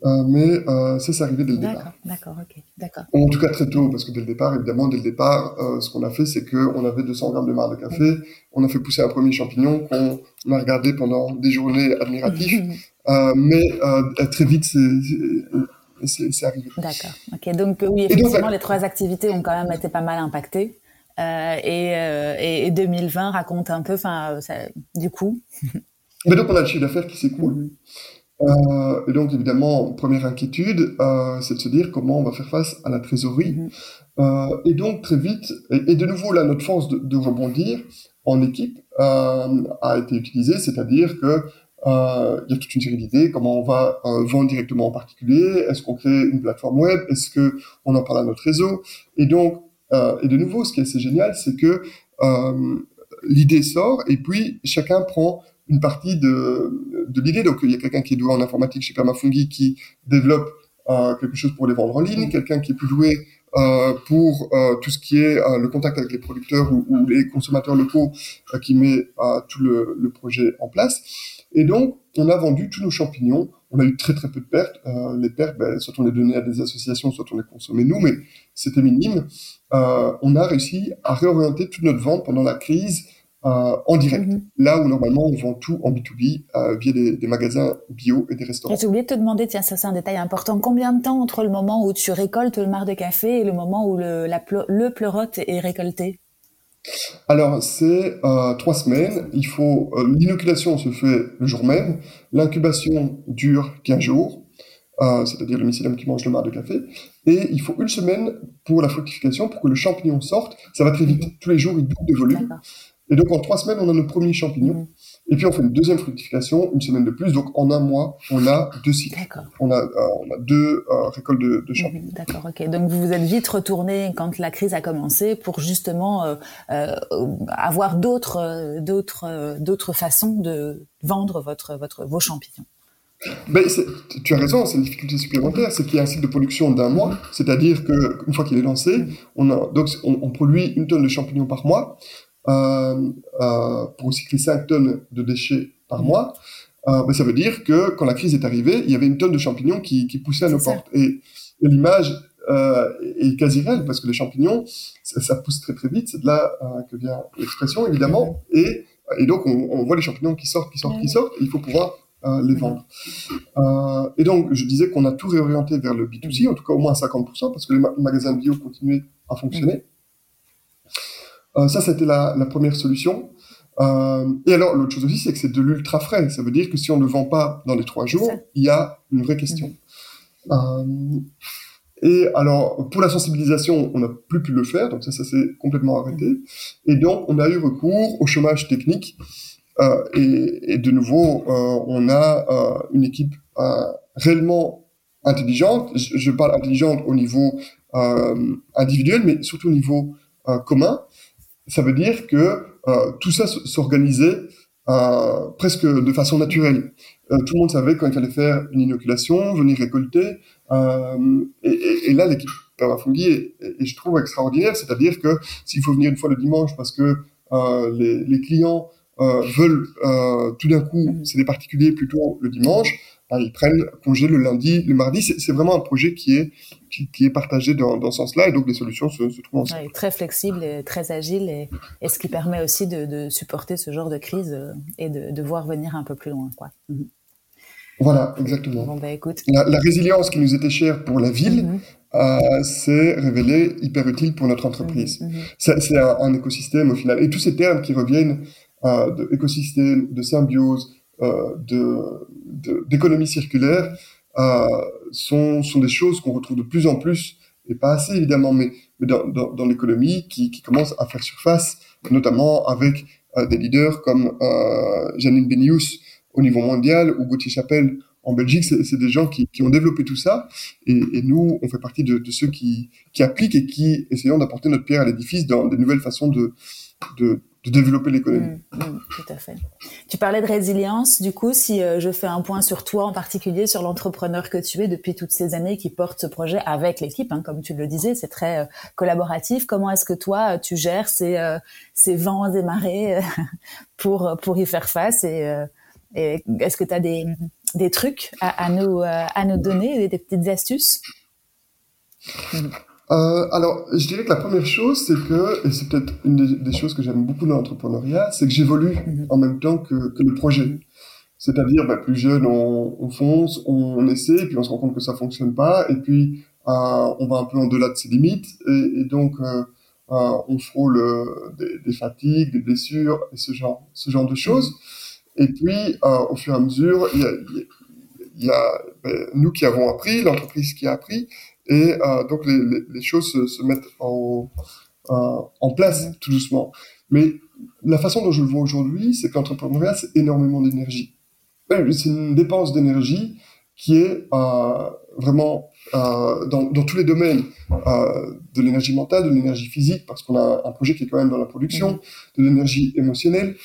Euh, mais euh, ça, c'est arrivé dès le départ. D'accord, ok, d'accord. En tout cas, très tôt, parce que dès le départ, évidemment, dès le départ, euh, ce qu'on a fait, c'est qu'on avait 200 grammes de marc de café, mmh. on a fait pousser un premier champignon qu'on a regardé pendant des journées admiratives, *laughs* mais très vite, c'est arrivé. D'accord, ok. Donc oui, effectivement, donc, les trois activités ont quand même été pas mal impactées. Et, et, 2020 raconte un peu, enfin, du coup. *laughs* Mais donc on a le chiffre d'affaires qui s'écoule. Euh, et donc, évidemment, première inquiétude, euh, c'est de se dire comment on va faire face à la trésorerie. Mmh. Euh, et donc, très vite, et, et, de nouveau, là, notre force de, de rebondir en équipe a été utilisée, c'est-à-dire que il y a toute une série d'idées, comment on va vendre directement en particulier, est-ce qu'on crée une plateforme web, est-ce que on en parle à notre réseau? Et donc, et de nouveau, ce qui est assez génial, c'est que l'idée sort et puis chacun prend une partie de, de l'idée. Donc, il y a quelqu'un qui est doué en informatique chez Permafungi qui développe euh, quelque chose pour les vendre en ligne, quelqu'un qui est plus doué euh, pour euh, tout ce qui est euh, le contact avec les producteurs ou, ou les consommateurs locaux euh, qui met tout le, le, projet en place. Et donc, on a vendu tous nos champignons. On a eu très très peu de pertes. les pertes, ben, soit on les donnait à des associations, soit on les consommait nous, mais c'était minime. on a réussi à réorienter toute notre vente pendant la crise euh, en direct. Mhm. Là où normalement on vend tout en B2B euh, via des, des, magasins bio et des restaurants. J'ai oublié de te demander, tiens, ça c'est un détail important, combien de temps entre le moment où tu récoltes le marc de café et le moment où le, la le pleurote est récolté? Alors, c'est euh, trois semaines. Il faut l'inoculation se fait le jour même. L'incubation dure 15 jours, c'est-à-dire le mycélium qui mange le marc de café. Et il faut une semaine pour la fructification, pour que le champignon sorte. Ça va très vite. Tous les jours, il double de volume. Et donc, en trois semaines, on a nos premiers champignons. Mhm. Et puis, on fait une deuxième fructification, une semaine de plus. Donc, en un mois, on a deux cycles. On a, euh, on a deux euh, récoltes de, de champignons. Mhm, d'accord, ok. Donc, vous vous êtes vite retourné quand la crise a commencé pour justement euh, avoir d'autres, d'autres, d'autres façons de vendre votre, votre, vos champignons. Ben, tu as raison, c'est une difficulté supplémentaire, c'est qu'il y a un cycle de production d'un mois, c'est-à-dire que une fois qu'il est lancé, on, a, donc on, on, produit une tonne de champignons par mois. Euh, euh, pour recycler 5 tonnes de déchets par mois, euh, ben, ça veut dire que quand la crise est arrivée, il y avait une tonne de champignons qui, qui poussaient à nos portes. Et, l'image euh, est quasi réelle parce que les champignons, ça, ça pousse très très vite. C'est de là euh, que vient l'expression évidemment. Et, et donc on, on, voit les champignons qui sortent, qui sortent, qui sortent. Et il faut pouvoir euh, les vendre. Euh, et donc je disais qu'on a tout réorienté vers le B2C, en tout cas au moins 50%, parce que les magasins bio continuaient à fonctionner. Euh, ça, c'était la, la, première solution. Euh, et alors, l'autre chose aussi, c'est que c'est de l'ultra frais. Ça veut dire que si on ne vend pas dans les trois jours, il y a une vraie question. Euh, et alors, pour la sensibilisation, on n'a plus pu le faire, donc ça, ça s'est complètement arrêté. Mm-hmm. Et donc, on a eu recours au chômage technique. Euh, et, et, de nouveau, on a une équipe réellement intelligente. Je, je, parle intelligente au niveau individuel, mais surtout au niveau commun ça veut dire que euh, tout ça s'organisait euh, presque de façon naturelle. Euh, tout le monde savait quand il fallait faire une inoculation, venir récolter. Euh, et, et, et, là, l'équipe Permafungi est, est, je trouve, extraordinaire. C'est-à-dire que s'il faut venir une fois le dimanche parce que euh, les, les, clients euh, veulent tout d'un coup, mmh. c'est des particuliers plutôt le dimanche, ils prennent congé le lundi, le mardi. C'est vraiment un projet qui est qui, qui est partagé dans, dans ce sens-là, et donc les solutions se, se trouvent ensemble. Ouais, très flexible, et très agile, et, et, ce qui permet aussi de, de, supporter ce genre de crise euh, et de, de voir venir un peu plus loin, quoi. Mm -hmm. Voilà, exactement. Bon, bah, écoute. La, la, résilience qui nous était chère pour la ville mm -hmm. euh, s'est révélée hyper utile pour notre entreprise. Mm -hmm. C'est un, un, écosystème au final. Et tous ces termes qui reviennent euh, d'écosystème, de symbiose, d'économie de, circulaire euh, sont, sont des choses qu'on retrouve de plus en plus, et pas assez évidemment, mais, dans, l'économie qui, qui commence à faire surface, notamment avec euh, des leaders comme euh, Janine Benius au niveau mondial ou Gauthier Chapelle en Belgique, c'est des gens qui, qui, ont développé tout ça, et, nous, on fait partie de, ceux qui, qui, appliquent et qui essayons d'apporter notre pierre à l'édifice dans des nouvelles façons de, de développer l'économie. Mmh, mmh, tout à fait. Tu parlais de résilience. Du coup, si euh, je fais un point sur toi en particulier, sur l'entrepreneur que tu es depuis toutes ces années qui porte ce projet avec l'équipe, hein, comme tu le disais, c'est très euh, collaboratif. Comment est-ce que toi, tu gères ces, euh, ces vents et marées *laughs* pour, pour y faire face et, est-ce que tu as des, des trucs à, nous, à nous donner, des petites astuces? Euh, alors, je dirais que la première chose, c'est que, et c'est peut-être une des, des, choses que j'aime beaucoup dans l'entrepreneuriat, c'est que j'évolue mhm. en même temps que, que le projet. C'est-à-dire, bah, plus jeune, on, on, fonce, on essaie, et puis on se rend compte que ça fonctionne pas, et puis euh, on va un peu en delà de ses limites, et, et donc euh, euh on frôle des, des, fatigues, des blessures, et ce genre, ce genre de choses. Et puis, au fur et à mesure, il y a, il y a ben, nous qui avons appris, l'entreprise qui a appris, et euh, donc les, choses se, mettent en, euh, en place tout doucement. Mais la façon dont je le vois aujourd'hui, c'est que l'entrepreneuriat, c'est énormément d'énergie. C'est une dépense d'énergie qui est euh, vraiment dans, tous les domaines de l'énergie mentale, de l'énergie physique, parce qu'on a un projet qui est quand même dans la production, de l'énergie émotionnelle.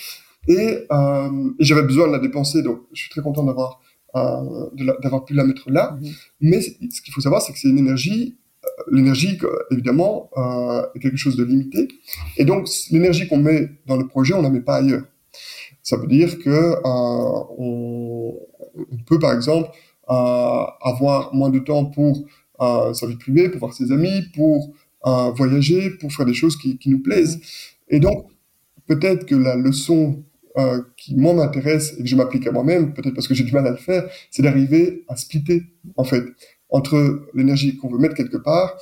Et, et j'avais besoin de la dépenser, donc je suis très content d'avoir d'avoir pu la mettre là. Mhm. Mais ce qu'il faut savoir, c'est que c'est une énergie euh, l'énergie, évidemment, euh, est quelque chose de limité. Et donc, l'énergie qu'on met dans le projet, on la met pas ailleurs. Ça veut dire que euh, on, on, peut, par exemple, euh, avoir moins de temps pour sa vie privée, pour voir ses amis, pour voyager, pour faire des choses qui, qui nous plaisent. Et donc, peut-être que la leçon euh, qui moi m'intéresse et que je m'applique à moi-même, peut-être parce que j'ai du mal à le faire, c'est d'arriver à splitter en fait entre l'énergie qu'on veut mettre quelque part,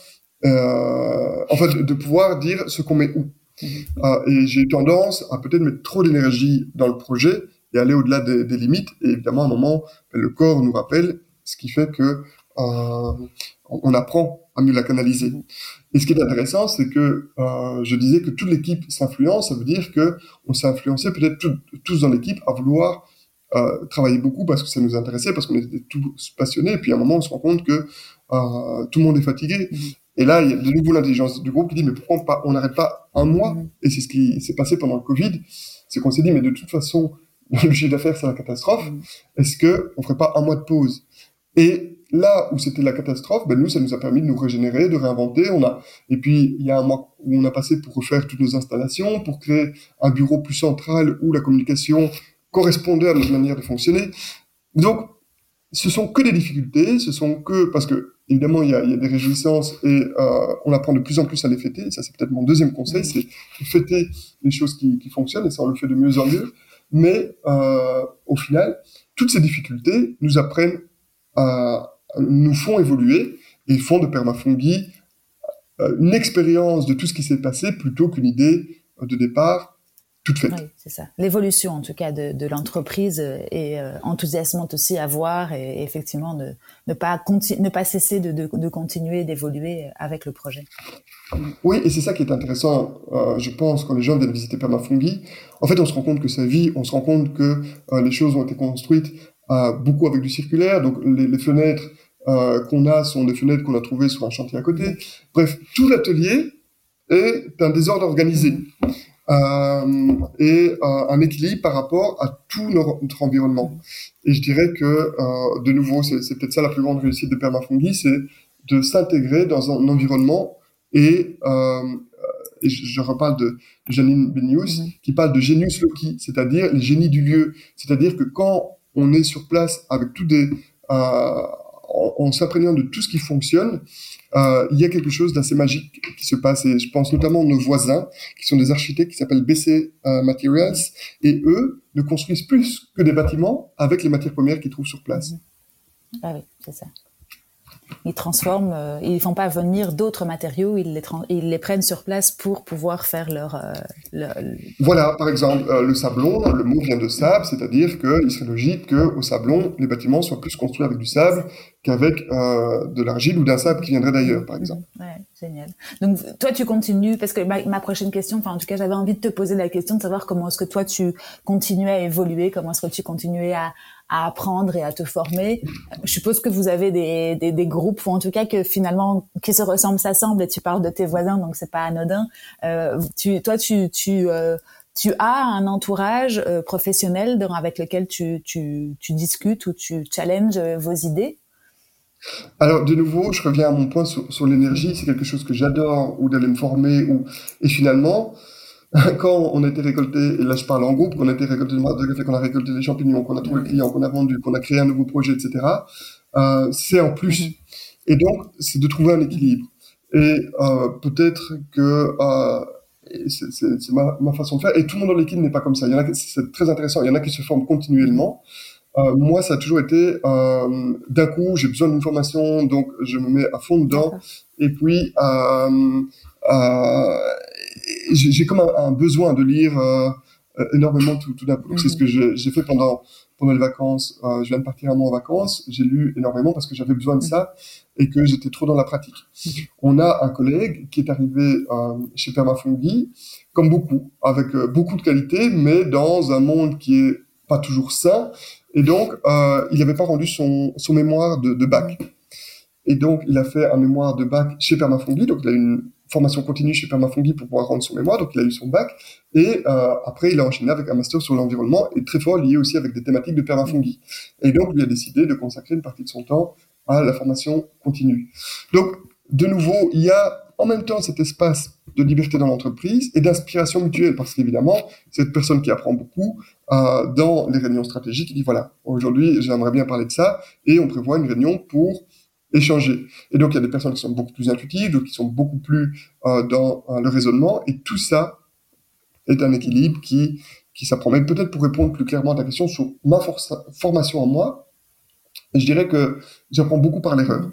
euh, en fait de pouvoir dire ce qu'on met où. Euh, et j'ai tendance à peut-être mettre trop d'énergie dans le projet et aller au-delà des, limites. Et évidemment, à un moment, ben, le corps nous rappelle, ce qui fait que on apprend à mieux la canaliser. Et ce qui est intéressant, c'est que euh, je disais que toute l'équipe s'influence. Ça veut dire que on s'est influencé peut-être tous dans l'équipe à vouloir euh, travailler beaucoup parce que ça nous intéressait, parce qu'on était tous passionnés. Et puis à un moment, on se rend compte que euh, tout le monde est fatigué. Mm-hmm. Et là, il y a de nouveau l'intelligence du groupe qui dit mais pourquoi on n'arrête pas un mois? Mm-hmm. Et c'est ce qui s'est passé pendant le Covid, c'est qu'on s'est dit mais de toute façon, *laughs* le chiffre d'affaires c'est la catastrophe. Mm-hmm. Est-ce que on ferait pas un mois de pause? Et là où c'était la catastrophe, ben nous, ça nous a permis de nous régénérer, de réinventer. On a, et puis, il y a un mois où on a passé pour refaire toutes nos installations, pour créer un bureau plus central où la communication correspondait à notre manière de fonctionner. Donc, ce sont que des difficultés, ce sont que, parce que, évidemment, il y a, il y a des réjouissances et euh, on apprend de plus en plus à les fêter. ça, c'est peut-être mon deuxième conseil, c'est fêter les choses qui, qui fonctionnent et ça, on le fait de mieux en mieux. Mais euh, au final, toutes ces difficultés nous apprennent à, nous font évoluer et font de permafungi euh, une expérience de tout ce qui s'est passé plutôt qu'une idée de départ toute faite. Oui, c'est ça. L'évolution, en tout cas, de, de l'entreprise est euh, enthousiasmante aussi à voir et, effectivement ne, ne, pas, ne pas cesser de, de, de continuer d'évoluer avec le projet. Oui, et c'est ça qui est intéressant, euh, je pense, quand les gens viennent visiter Permafungi. En fait, on se rend compte que ça vit, on se rend compte que euh, les choses ont été construites euh, beaucoup avec du circulaire. Donc les, les fenêtres euh, qu'on a sont des fenêtres qu'on a trouvées sur un chantier à côté. Bref, tout l'atelier est un désordre organisé euh, et euh, un équilibre par rapport à tout notre environnement. Et je dirais que, euh, de nouveau, c'est peut-être ça la plus grande réussite de Permafungi, c'est de s'intégrer dans un environnement et, et je, reparle de, Janine Benius, mm-hmm. qui parle de genius loci, c'est-à-dire les génies du lieu. C'est-à-dire que quand on est sur place avec tous des, euh, en, s'imprégnant de tout ce qui fonctionne, euh, il y a quelque chose d'assez magique qui se passe. Et je pense notamment à nos voisins, qui sont des architectes qui s'appellent BC euh, Materials, et eux ne construisent plus que des bâtiments avec les matières premières qu'ils trouvent sur place. Ah oui, c'est ça ils transforment, euh, ils font pas venir d'autres matériaux, ils les, ils les prennent sur place pour pouvoir faire leur. Euh, voilà, par exemple, euh, le sablon, le mot vient de sable, c'est-à-dire qu'il serait logique qu'au sablon, les bâtiments soient plus construits avec du sable qu'avec de l'argile ou d'un sable qui viendrait d'ailleurs, par exemple. Ouais, génial. Donc, toi, tu continues, parce que ma, ma prochaine question, enfin, en tout cas, j'avais envie de te poser la question de savoir comment est-ce que toi, tu continuais à évoluer, comment est-ce que tu continuais à, à apprendre et à te former. Je suppose que vous avez des, des, des, groupes ou en tout cas que finalement qui se ressemblent s'assemblent et tu parles de tes voisins donc c'est pas anodin. Euh, tu, toi tu tu euh, tu as un entourage euh, professionnel avec lequel tu, tu, tu discutes ou tu challenges euh, vos idées? Alors de nouveau, je reviens à mon point sur, sur l'énergie. C'est quelque chose que j'adore ou d'aller me former ou et finalement *laughs* quand on a été récolté, et là je parle en groupe, qu'on a été récolté de café, qu'on a récolté les champignons, qu'on a trouvé le client, qu'on a vendu, qu'on a créé un nouveau projet, etc., euh, c'est en plus. Mhm. Et donc, c'est de trouver un équilibre. Et euh, peut-être que euh, c'est ma, ma, façon de faire. Et tout le monde dans l'équipe n'est pas comme ça. Il y en a, c'est très intéressant. Il y en a qui se forment continuellement. Euh, moi, ça a toujours été euh, d'un coup, j'ai besoin d'une formation, donc je me mets à fond dedans. Et puis, euh, euh j'ai comme un, besoin de lire euh, euh, énormément tout, tout d'un coup. C'est ce que j'ai fait pendant pendant les vacances. Euh, je viens de partir un mois en vacances. J'ai lu énormément parce que j'avais besoin de ça et que j'étais trop dans la pratique. On a un collègue qui est arrivé euh, chez Permafungi, comme beaucoup, avec euh, beaucoup de qualité, mais dans un monde qui est pas toujours sain. Et donc, il n'avait pas rendu son, son mémoire de, de bac. Et donc, il a fait un mémoire de bac chez Permafungi, donc il a une formation continue chez Permafungi pour pouvoir rendre son mémoire, donc il a eu son bac. Et euh, après, il a enchaîné avec un master sur l'environnement et très fort lié aussi avec des thématiques de Permafungi. Et donc, il a décidé de consacrer une partie de son temps à la formation continue. Donc, de nouveau, il y a en même temps cet espace de liberté dans l'entreprise et d'inspiration mutuelle, parce qu'évidemment, cette personne qui apprend beaucoup euh, dans les réunions stratégiques, il dit voilà, aujourd'hui, j'aimerais bien parler de ça, et on prévoit une réunion pour échanger. Et donc, il y a des personnes qui sont beaucoup plus intuitives, d'autres qui sont beaucoup plus euh, dans euh, le raisonnement, et tout ça est un équilibre qui, qui s'apprend. Peut-être pour répondre plus clairement à ta question sur ma formation en moi, je dirais que j'apprends beaucoup par l'erreur.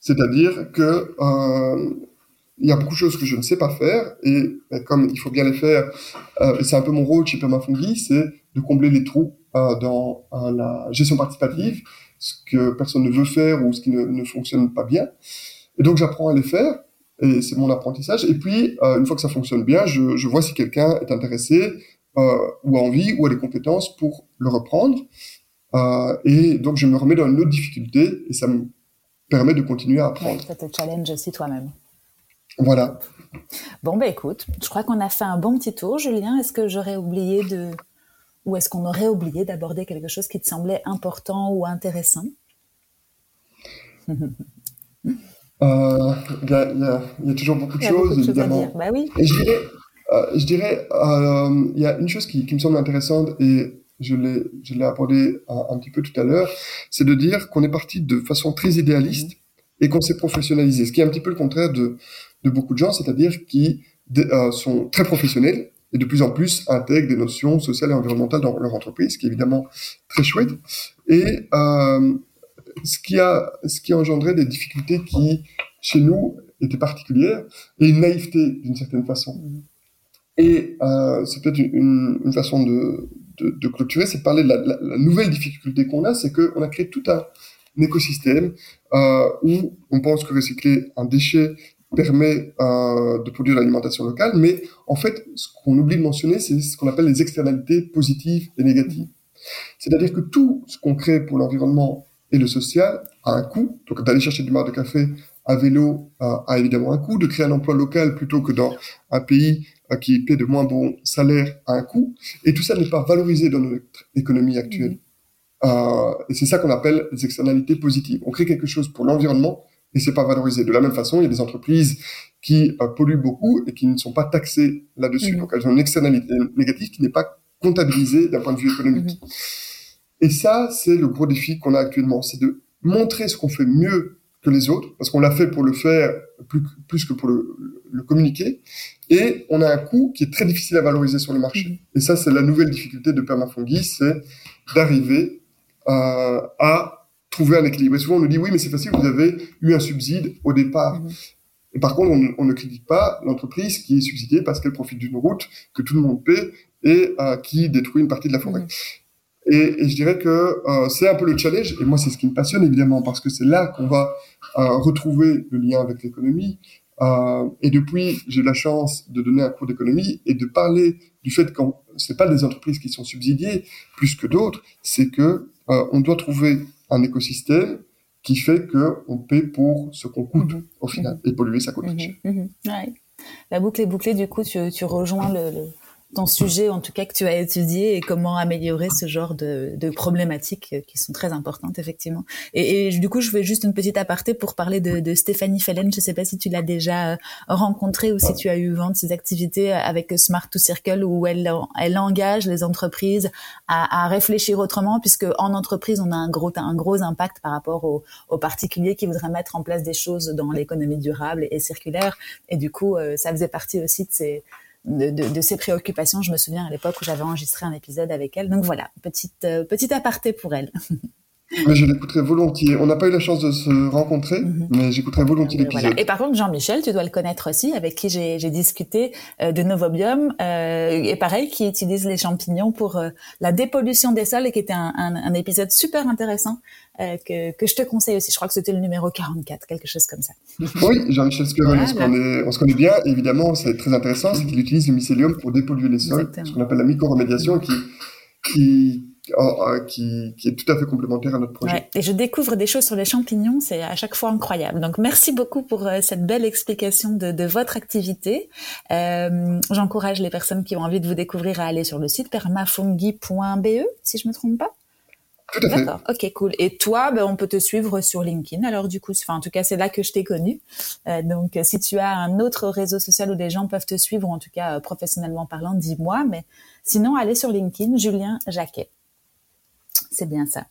C'est-à-dire que euh, y a beaucoup de choses que je ne sais pas faire et ben, comme il faut bien les faire, euh, c'est un peu mon rôle chez Permafungi, c'est de combler les trous dans la gestion participative, ce que personne ne veut faire ou ce qui ne, ne fonctionne pas bien. Et donc j'apprends à les faire et c'est mon apprentissage. Et puis euh, une fois que ça fonctionne bien, je, je vois si quelqu'un est intéressé euh, ou a envie ou a les compétences pour le reprendre. et donc je me remets dans une autre difficulté et ça me permet de continuer à apprendre. ça te challenge aussi toi-même. Voilà. Bon, ben écoute, je crois qu'on a fait un bon petit tour. Julien, est-ce que j'aurais oublié de. Ou est-ce qu'on aurait oublié d'aborder quelque chose qui te semblait important ou intéressant? *laughs* Euh, Il y, a, toujours beaucoup de choses, évidemment. Bah oui. Et je dirais, euh, je dirais euh, il y a une chose qui, me semble intéressante et je l'ai, je l'ai abordé un, petit peu tout à l'heure, c'est de dire qu'on est parti de façon très idéaliste mm-hmm. et qu'on s'est professionnalisé, ce qui est un petit peu le contraire de, de beaucoup de gens, c'est-à-dire qui euh, sont très professionnels et de plus en plus intègrent des notions sociales et environnementales dans leur entreprise, ce qui est évidemment très chouette. Et euh, ce qui a ce qui a engendré des difficultés qui chez nous étaient particulières et une naïveté d'une certaine façon. Et euh, c'est peut-être une, une, façon de, de, de clôturer, c'est de parler de la, la, la nouvelle difficulté qu'on a, c'est qu'on a créé tout un, un écosystème euh, où on pense que recycler un déchet permet euh, de produire l'alimentation locale, mais en fait, ce qu'on oublie de mentionner, c'est ce qu'on appelle les externalités positives et négatives. C'est-à-dire que tout ce qu'on crée pour l'environnement et le social a un coût. Donc d'aller chercher du mar de café à vélo euh, a évidemment un coût. De créer un emploi local plutôt que dans un pays euh, qui paie de moins bons salaires a un coût. Et tout ça n'est pas valorisé dans notre économie actuelle. Euh, et c'est ça qu'on appelle les externalités positives. On crée quelque chose pour l'environnement et c'est pas valorisé. De la même façon, il y a des entreprises qui euh, polluent beaucoup et qui ne sont pas taxées là-dessus. Mhm. Donc elles ont une externalité négative qui n'est pas comptabilisée d'un point de vue économique. Mhm. Et ça, c'est le gros défi qu'on a actuellement, c'est de montrer ce qu'on fait mieux que les autres, parce qu'on l'a fait pour le faire plus, plus que pour le, le, communiquer, et on a un coût qui est très difficile à valoriser sur le marché. Mhm. Et ça, c'est la nouvelle difficulté de Permafungi, c'est d'arriver euh, à trouver un équilibre. Et souvent, on nous dit, oui, mais c'est facile, vous avez eu un subside au départ. Mhm. Et par contre, on, on, ne critique pas l'entreprise qui est subsidiée parce qu'elle profite d'une route que tout le monde paie et euh, qui détruit une partie de la forêt. Mhm. Et, et, je dirais que euh, c'est un peu le challenge, et moi c'est ce qui me passionne évidemment, parce que c'est là qu'on va euh, retrouver le lien avec l'économie. Et depuis, j'ai la chance de donner un cours d'économie et de parler du fait que c'est pas des entreprises qui sont subsidiées plus que d'autres, c'est que on doit trouver un écosystème qui fait qu'on paie pour ce qu'on coûte mhm. au final. Et polluer, ça coûte mmh, La boucle est bouclée, du coup, tu, tu rejoins le, le ton sujet, en tout cas que tu as étudié, et comment améliorer ce genre de, de problématiques qui sont très importantes effectivement. Et, du coup, je fais juste une petite aparté pour parler de, de Stéphanie Fellen. Je ne sais pas si tu l'as déjà euh, rencontrée ou si tu as eu vent de ses activités avec Smart to Circle, où elle, elle engage les entreprises à, à réfléchir autrement, puisque en entreprise, on a un gros, un gros impact par rapport aux, aux particuliers qui voudraient mettre en place des choses dans l'économie durable et, et circulaire. Et du coup, euh, ça faisait partie aussi de ces de, de, de, ses préoccupations. Je me souviens à l'époque où j'avais enregistré un épisode avec elle. Donc voilà, petite, euh, petite aparté pour elle. *laughs* Mais je l'écouterai volontiers. On n'a pas eu la chance de se rencontrer, mhm. mais j'écouterai volontiers l'épisode. Voilà. Et par contre, Jean-Michel, tu dois le connaître aussi, avec qui j'ai discuté euh, de Novobium, euh, et pareil, qui utilise les champignons pour euh, la dépollution des sols, et qui était un, un, un épisode super intéressant euh, que, que je te conseille aussi. Je crois que c'était le numéro 44, quelque chose comme ça. Oui, Jean-Michel Scuron, on, on, se connaît bien. évidemment, c'est très intéressant, c'est qu'il utilise le mycélium pour dépolluer les sols, ce qu'on appelle la mycorremédiation, qui, qui qui, qui, est tout à fait complémentaire à notre projet. Ouais, et je découvre des choses sur les champignons, c'est à chaque fois incroyable. Donc merci beaucoup pour euh, cette belle explication de, de votre activité. Euh, J'encourage les personnes qui ont envie de vous découvrir à aller sur le site permafungi.be, si je me trompe pas. Tout à fait. D'accord, ok, cool. Et toi, ben, on peut te suivre sur LinkedIn. Alors du coup, enfin, en tout cas, c'est là que je t'ai connu. Euh, donc, si tu as un autre réseau social où des gens peuvent te suivre, ou en tout cas euh, professionnellement parlant, dis-moi. Mais sinon, allez sur LinkedIn, Julien Jacquet. C'est bien ça.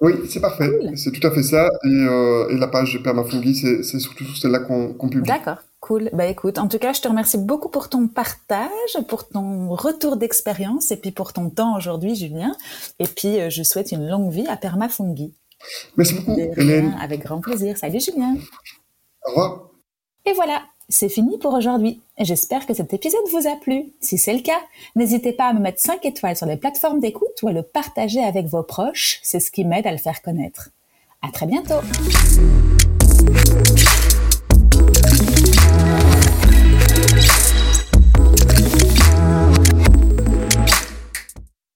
Oui, c'est parfait. C'est tout à fait ça. Et, euh, et la page de Permafungi, c'est surtout celle-là qu'on publie. D'accord. Cool. Bah écoute, en tout cas, je te remercie beaucoup pour ton partage, pour ton retour d'expérience et puis pour ton temps aujourd'hui, Julien. Et puis, euh, je souhaite une longue vie à Permafungi. Merci beaucoup, Hélène. Avec grand plaisir. Salut, Julien. Au revoir. Et voilà, c'est fini pour aujourd'hui. J'espère que cet épisode vous a plu. Si c'est le cas, n'hésitez pas à me mettre 5 étoiles sur les plateformes d'écoute ou à le partager avec vos proches. C'est ce qui m'aide à le faire connaître. À très bientôt.